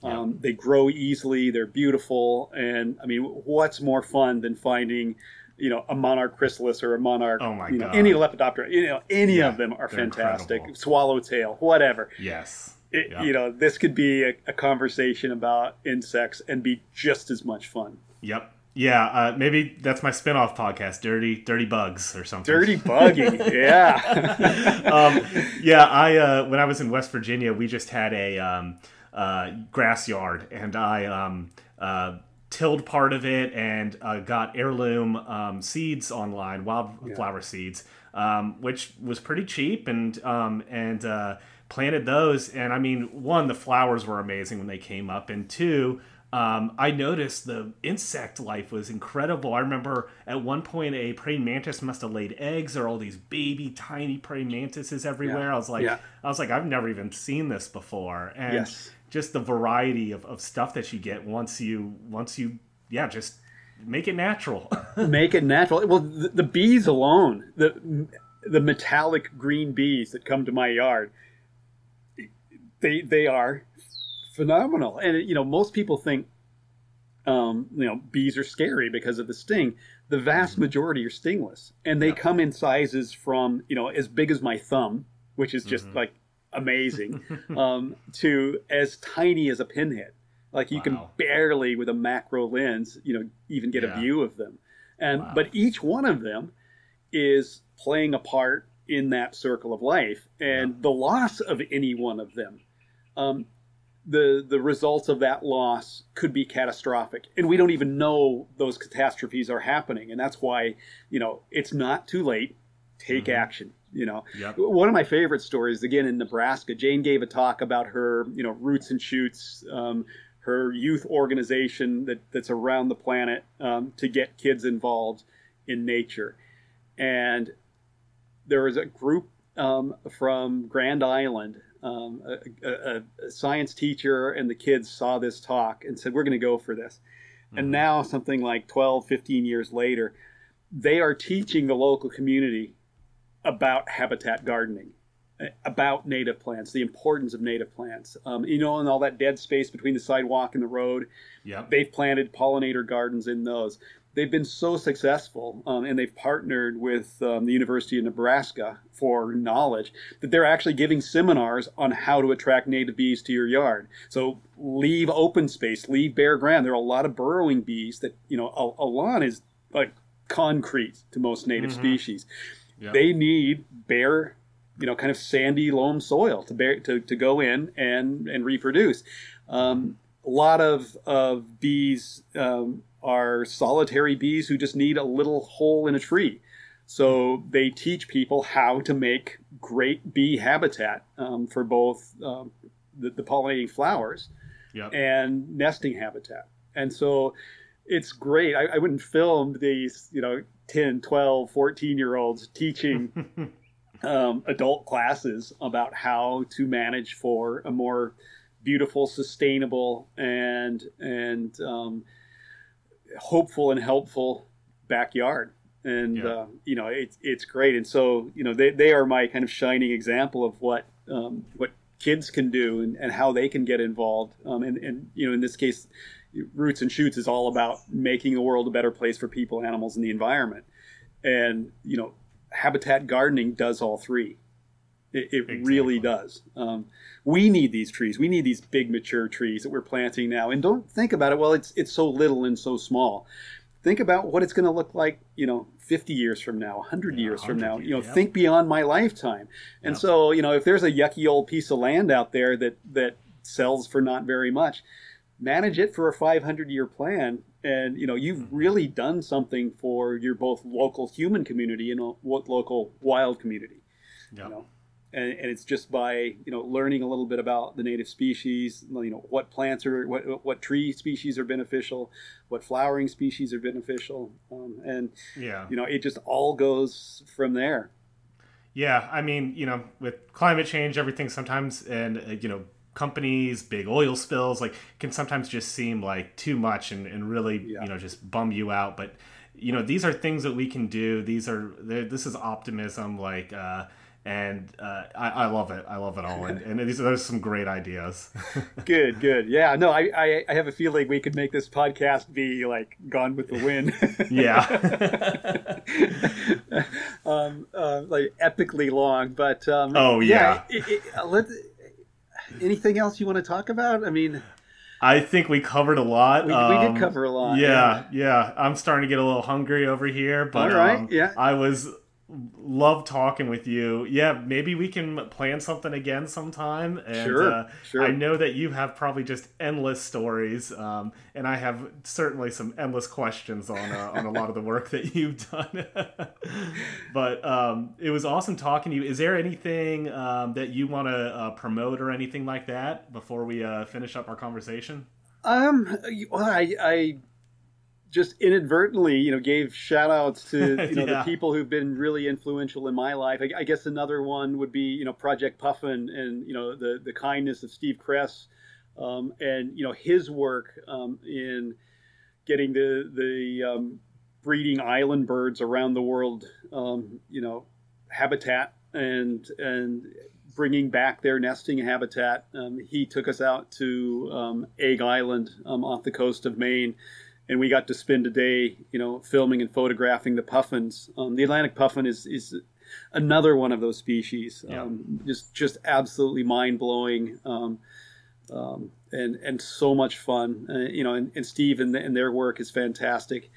Speaker 4: Um, They grow easily. They're beautiful, and I mean, what's more fun than finding, you know, a monarch chrysalis or a monarch,
Speaker 3: Oh my
Speaker 4: you know,
Speaker 3: God.
Speaker 4: any lepidoptera. You know, any
Speaker 3: Yeah,
Speaker 4: of them are fantastic.
Speaker 3: incredible.
Speaker 4: Swallowtail, whatever.
Speaker 3: Yes.
Speaker 4: It,
Speaker 3: Yeah.
Speaker 4: You know, this could be a, a conversation about insects and be just as much fun.
Speaker 3: Yep. Yeah. Uh, maybe that's my spin-off podcast, Dirty Dirty Bugs or something.
Speaker 4: Dirty buggy, yeah.
Speaker 3: um, yeah, I uh, when I was in West Virginia, we just had a um, uh, grass yard, and I um, uh, tilled part of it and uh, got heirloom um, seeds online, wildflower seeds, um, which was pretty cheap, and um, and uh, planted those. And I mean, one, the flowers were amazing when they came up, and two. Um, I noticed the insect life was incredible. I remember at one point a praying mantis must have laid eggs. There are all these baby, tiny praying mantises everywhere.
Speaker 4: Yeah.
Speaker 3: I was like,
Speaker 4: Yeah.
Speaker 3: I was like, I've never even seen this before. And
Speaker 4: Yes.
Speaker 3: Just the variety of, of stuff that you get once you once you yeah just make it natural.
Speaker 4: Make it natural. Well, the, the bees alone, the the metallic green bees that come to my yard, they they are phenomenal. And you know, most people think, um, you know, bees are scary because of the sting. The vast majority are stingless, and they come in sizes from you know as big as my thumb, which is just like amazing, um, to as tiny as a pinhead. Like you can barely, with a macro lens, you know, even get
Speaker 3: Yeah.
Speaker 4: a view of them. And
Speaker 3: Wow.
Speaker 4: but each one of them is playing a part in that circle of life, and the loss of any one of them, um, the the results of that loss could be catastrophic, and we don't even know those catastrophes are happening, and that's why you know it's not too late. Take action. You know,
Speaker 3: Yep.
Speaker 4: one of my favorite stories again in Nebraska. Jane gave a talk about her, you know, roots and shoots, um, her youth organization that, that's around the planet um, to get kids involved in nature. And there was a group um, from Grand Island, um, a, a, a science teacher, and the kids saw this talk and said, We're going to go for this. And now, something like 12, 15 years later, they are teaching the local community about habitat gardening, about native plants, the importance of native plants. Um, you know, and all that dead space between the sidewalk and the road,
Speaker 3: yep.
Speaker 4: they've planted pollinator gardens in those. They've been so successful, um, and they've partnered with um, the University of Nebraska for knowledge that they're actually giving seminars on how to attract native bees to your yard. So leave open space, leave bare ground. There are a lot of burrowing bees that you know a, a lawn is like concrete to most native species.
Speaker 3: Yep.
Speaker 4: They need bare, you know, kind of sandy loam soil to bear to, to go in and and reproduce. Um, a lot of of bees um, are solitary bees who just need a little hole in a tree. So they teach people how to make great bee habitat um, for both um, the, the pollinating flowers
Speaker 3: Yep.
Speaker 4: and nesting habitat. And so it's great. I, I wouldn't film these, you know, 10, 12, 14 year olds teaching um, adult classes about how to manage for a more beautiful, sustainable, and and um, hopeful and helpful backyard. And
Speaker 3: Yeah.
Speaker 4: uh, you know, it's it's great. And so you know, they, they are my kind of shining example of what um, what kids can do and, and how they can get involved. Um, and and you know, in this case, Roots and Shoots is all about making the world a better place for people, animals, and the environment. And you know, habitat gardening does all three. It, it really does. Um, we need these trees. We need these big mature trees that we're planting now. And don't think about it. Well, it's it's so little and so small. Think about what it's going to look like. You know, 50 years from now, 100
Speaker 3: Yeah,
Speaker 4: years from
Speaker 3: 100
Speaker 4: now. You know,
Speaker 3: years, yeah.
Speaker 4: think beyond my lifetime. And
Speaker 3: Yeah.
Speaker 4: so, you know, if there's a yucky old piece of land out there that that sells for not very much, manage it for a 500 year plan and you know you've
Speaker 3: Mm-hmm.
Speaker 4: really done something for your both local human community and lo- local wild community
Speaker 3: Yep.
Speaker 4: you know and, and it's just by you know learning a little bit about the native species you know what plants are what, what tree species are beneficial what flowering species are beneficial um, and
Speaker 3: Yeah.
Speaker 4: you know it just all goes from there
Speaker 3: Yeah, I mean, you know, with climate change, everything sometimes, and uh, you know, companies, big oil spills, like can sometimes just seem like too much and, and really,
Speaker 4: Yeah.
Speaker 3: you know, just bum you out. But you know, these are things that we can do. These are this is optimism, like, uh, and uh, I, I love it. I love it all, and, and these are some great ideas.
Speaker 4: Good, good. Yeah, no, I, I, I have a feeling we could make this podcast be like Gone with the Wind.
Speaker 3: yeah,
Speaker 4: um, uh, like epically long, but um,
Speaker 3: Oh, yeah.
Speaker 4: it- it- uh, let, anything else you want to talk about? I mean,
Speaker 3: I think we covered a lot.
Speaker 4: we, we
Speaker 3: Um,
Speaker 4: did cover a lot.
Speaker 3: Yeah, yeah. I'm starting to get a little hungry over here, but
Speaker 4: All right,
Speaker 3: um,
Speaker 4: yeah.
Speaker 3: I was love talking with you. Yeah, maybe we can plan something again sometime. And,
Speaker 4: Sure,
Speaker 3: uh,
Speaker 4: sure.
Speaker 3: I know that you have probably just endless stories, um, and I have certainly some endless questions on uh, on a lot of the work that you've done. but um, it was awesome talking to you. Is there anything um, that you want to uh, promote or anything like that before we uh, finish up our conversation?
Speaker 4: Um, well, I, I just inadvertently, you know, gave shout outs to, you know,
Speaker 3: Yeah.
Speaker 4: the people who've been really influential in my life. I, I guess another one would be, you know, Project Puffin and, you know, the, the kindness of Steve Kress, um, and, you know, his work, um, in getting the, the, um, breeding island birds around the world, um, you know, habitat and, and bringing back their nesting habitat. Um, he took us out to um, Egg Island um, off the coast of Maine, and we got to spend a day, you know, filming and photographing the puffins. Um, the Atlantic puffin is is another one of those species.
Speaker 3: Yeah.
Speaker 4: Um, just just absolutely mind blowing. Um, um, and and so much fun, uh, you know. And, and Steve and, and their work is fantastic.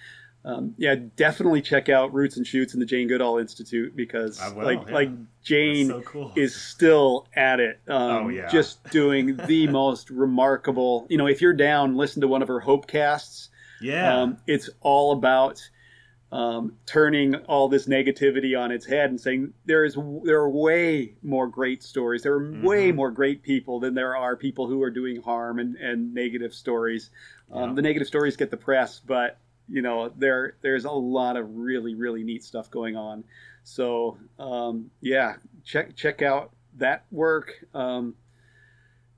Speaker 4: Um, yeah, definitely check out Roots and Shoots and the Jane Goodall Institute because,
Speaker 3: will,
Speaker 4: like,
Speaker 3: yeah.
Speaker 4: like Jane
Speaker 3: so cool.
Speaker 4: is still at it. Um,
Speaker 3: Oh, yeah.
Speaker 4: Just doing the most remarkable. You know, if you're down, listen to one of her Hope casts.
Speaker 3: Yeah.
Speaker 4: Um, it's all about um, turning all this negativity on its head and saying there is there are way more great stories. There are way
Speaker 3: Mhm.
Speaker 4: more great people than there are people who are doing harm and, and negative stories. Um,
Speaker 3: Yeah.
Speaker 4: The negative stories get the press, but you know there there's a lot of really really neat stuff going on. So um, yeah, check check out that work. Um,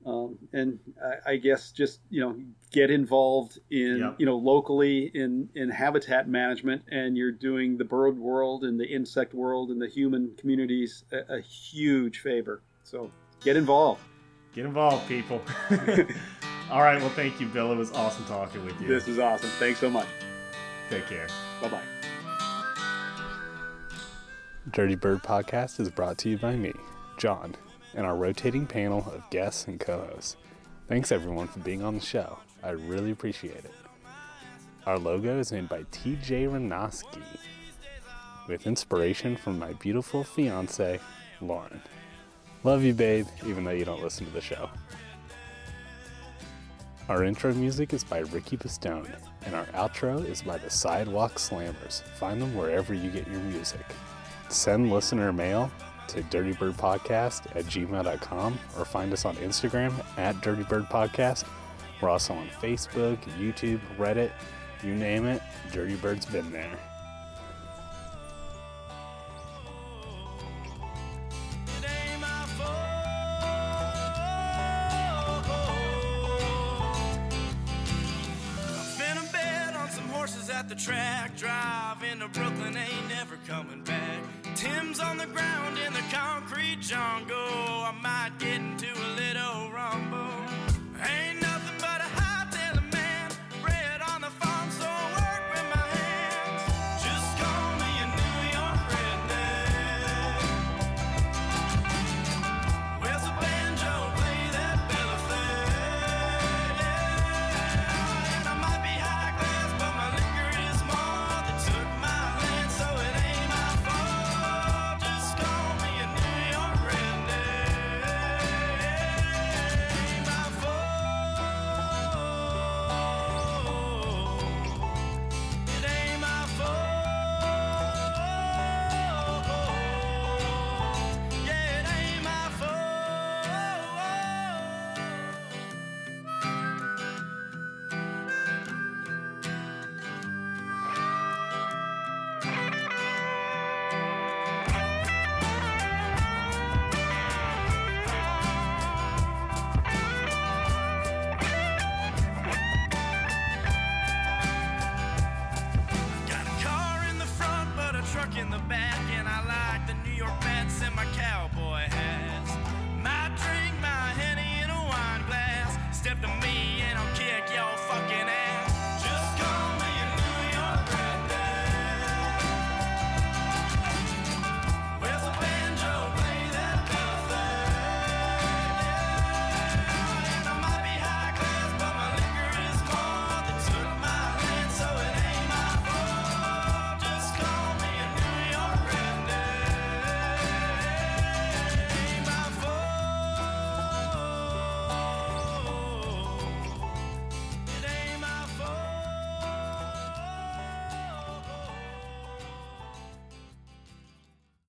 Speaker 4: um, and I, I guess just you know get involved in
Speaker 3: Yep.
Speaker 4: you know locally in in habitat management, and you're doing the bird world and the insect world and the human communities a, a huge favor. So get involved.
Speaker 3: Get involved, people. All right. Well, thank you, Bill. It was awesome talking with you.
Speaker 4: This is awesome. Thanks so much.
Speaker 3: Take care.
Speaker 4: Bye bye.
Speaker 1: Dirty Bird Podcast is brought to you by me, John, and our rotating panel of guests and co hosts. Thanks everyone for being on the show. I really appreciate it. Our logo is made by TJ Renoski, with inspiration from my beautiful fiance, Lauren. Love you, babe, even though you don't listen to the show. Our intro music is by Ricky Pistone, and our outro is by the Sidewalk Slammers. Find them wherever you get your music. Send listener mail to dirtybirdpodcast at gmail.com or find us on Instagram at dirtybirdpodcast. We're also on Facebook, YouTube, Reddit, you name it, Dirty Bird's been there.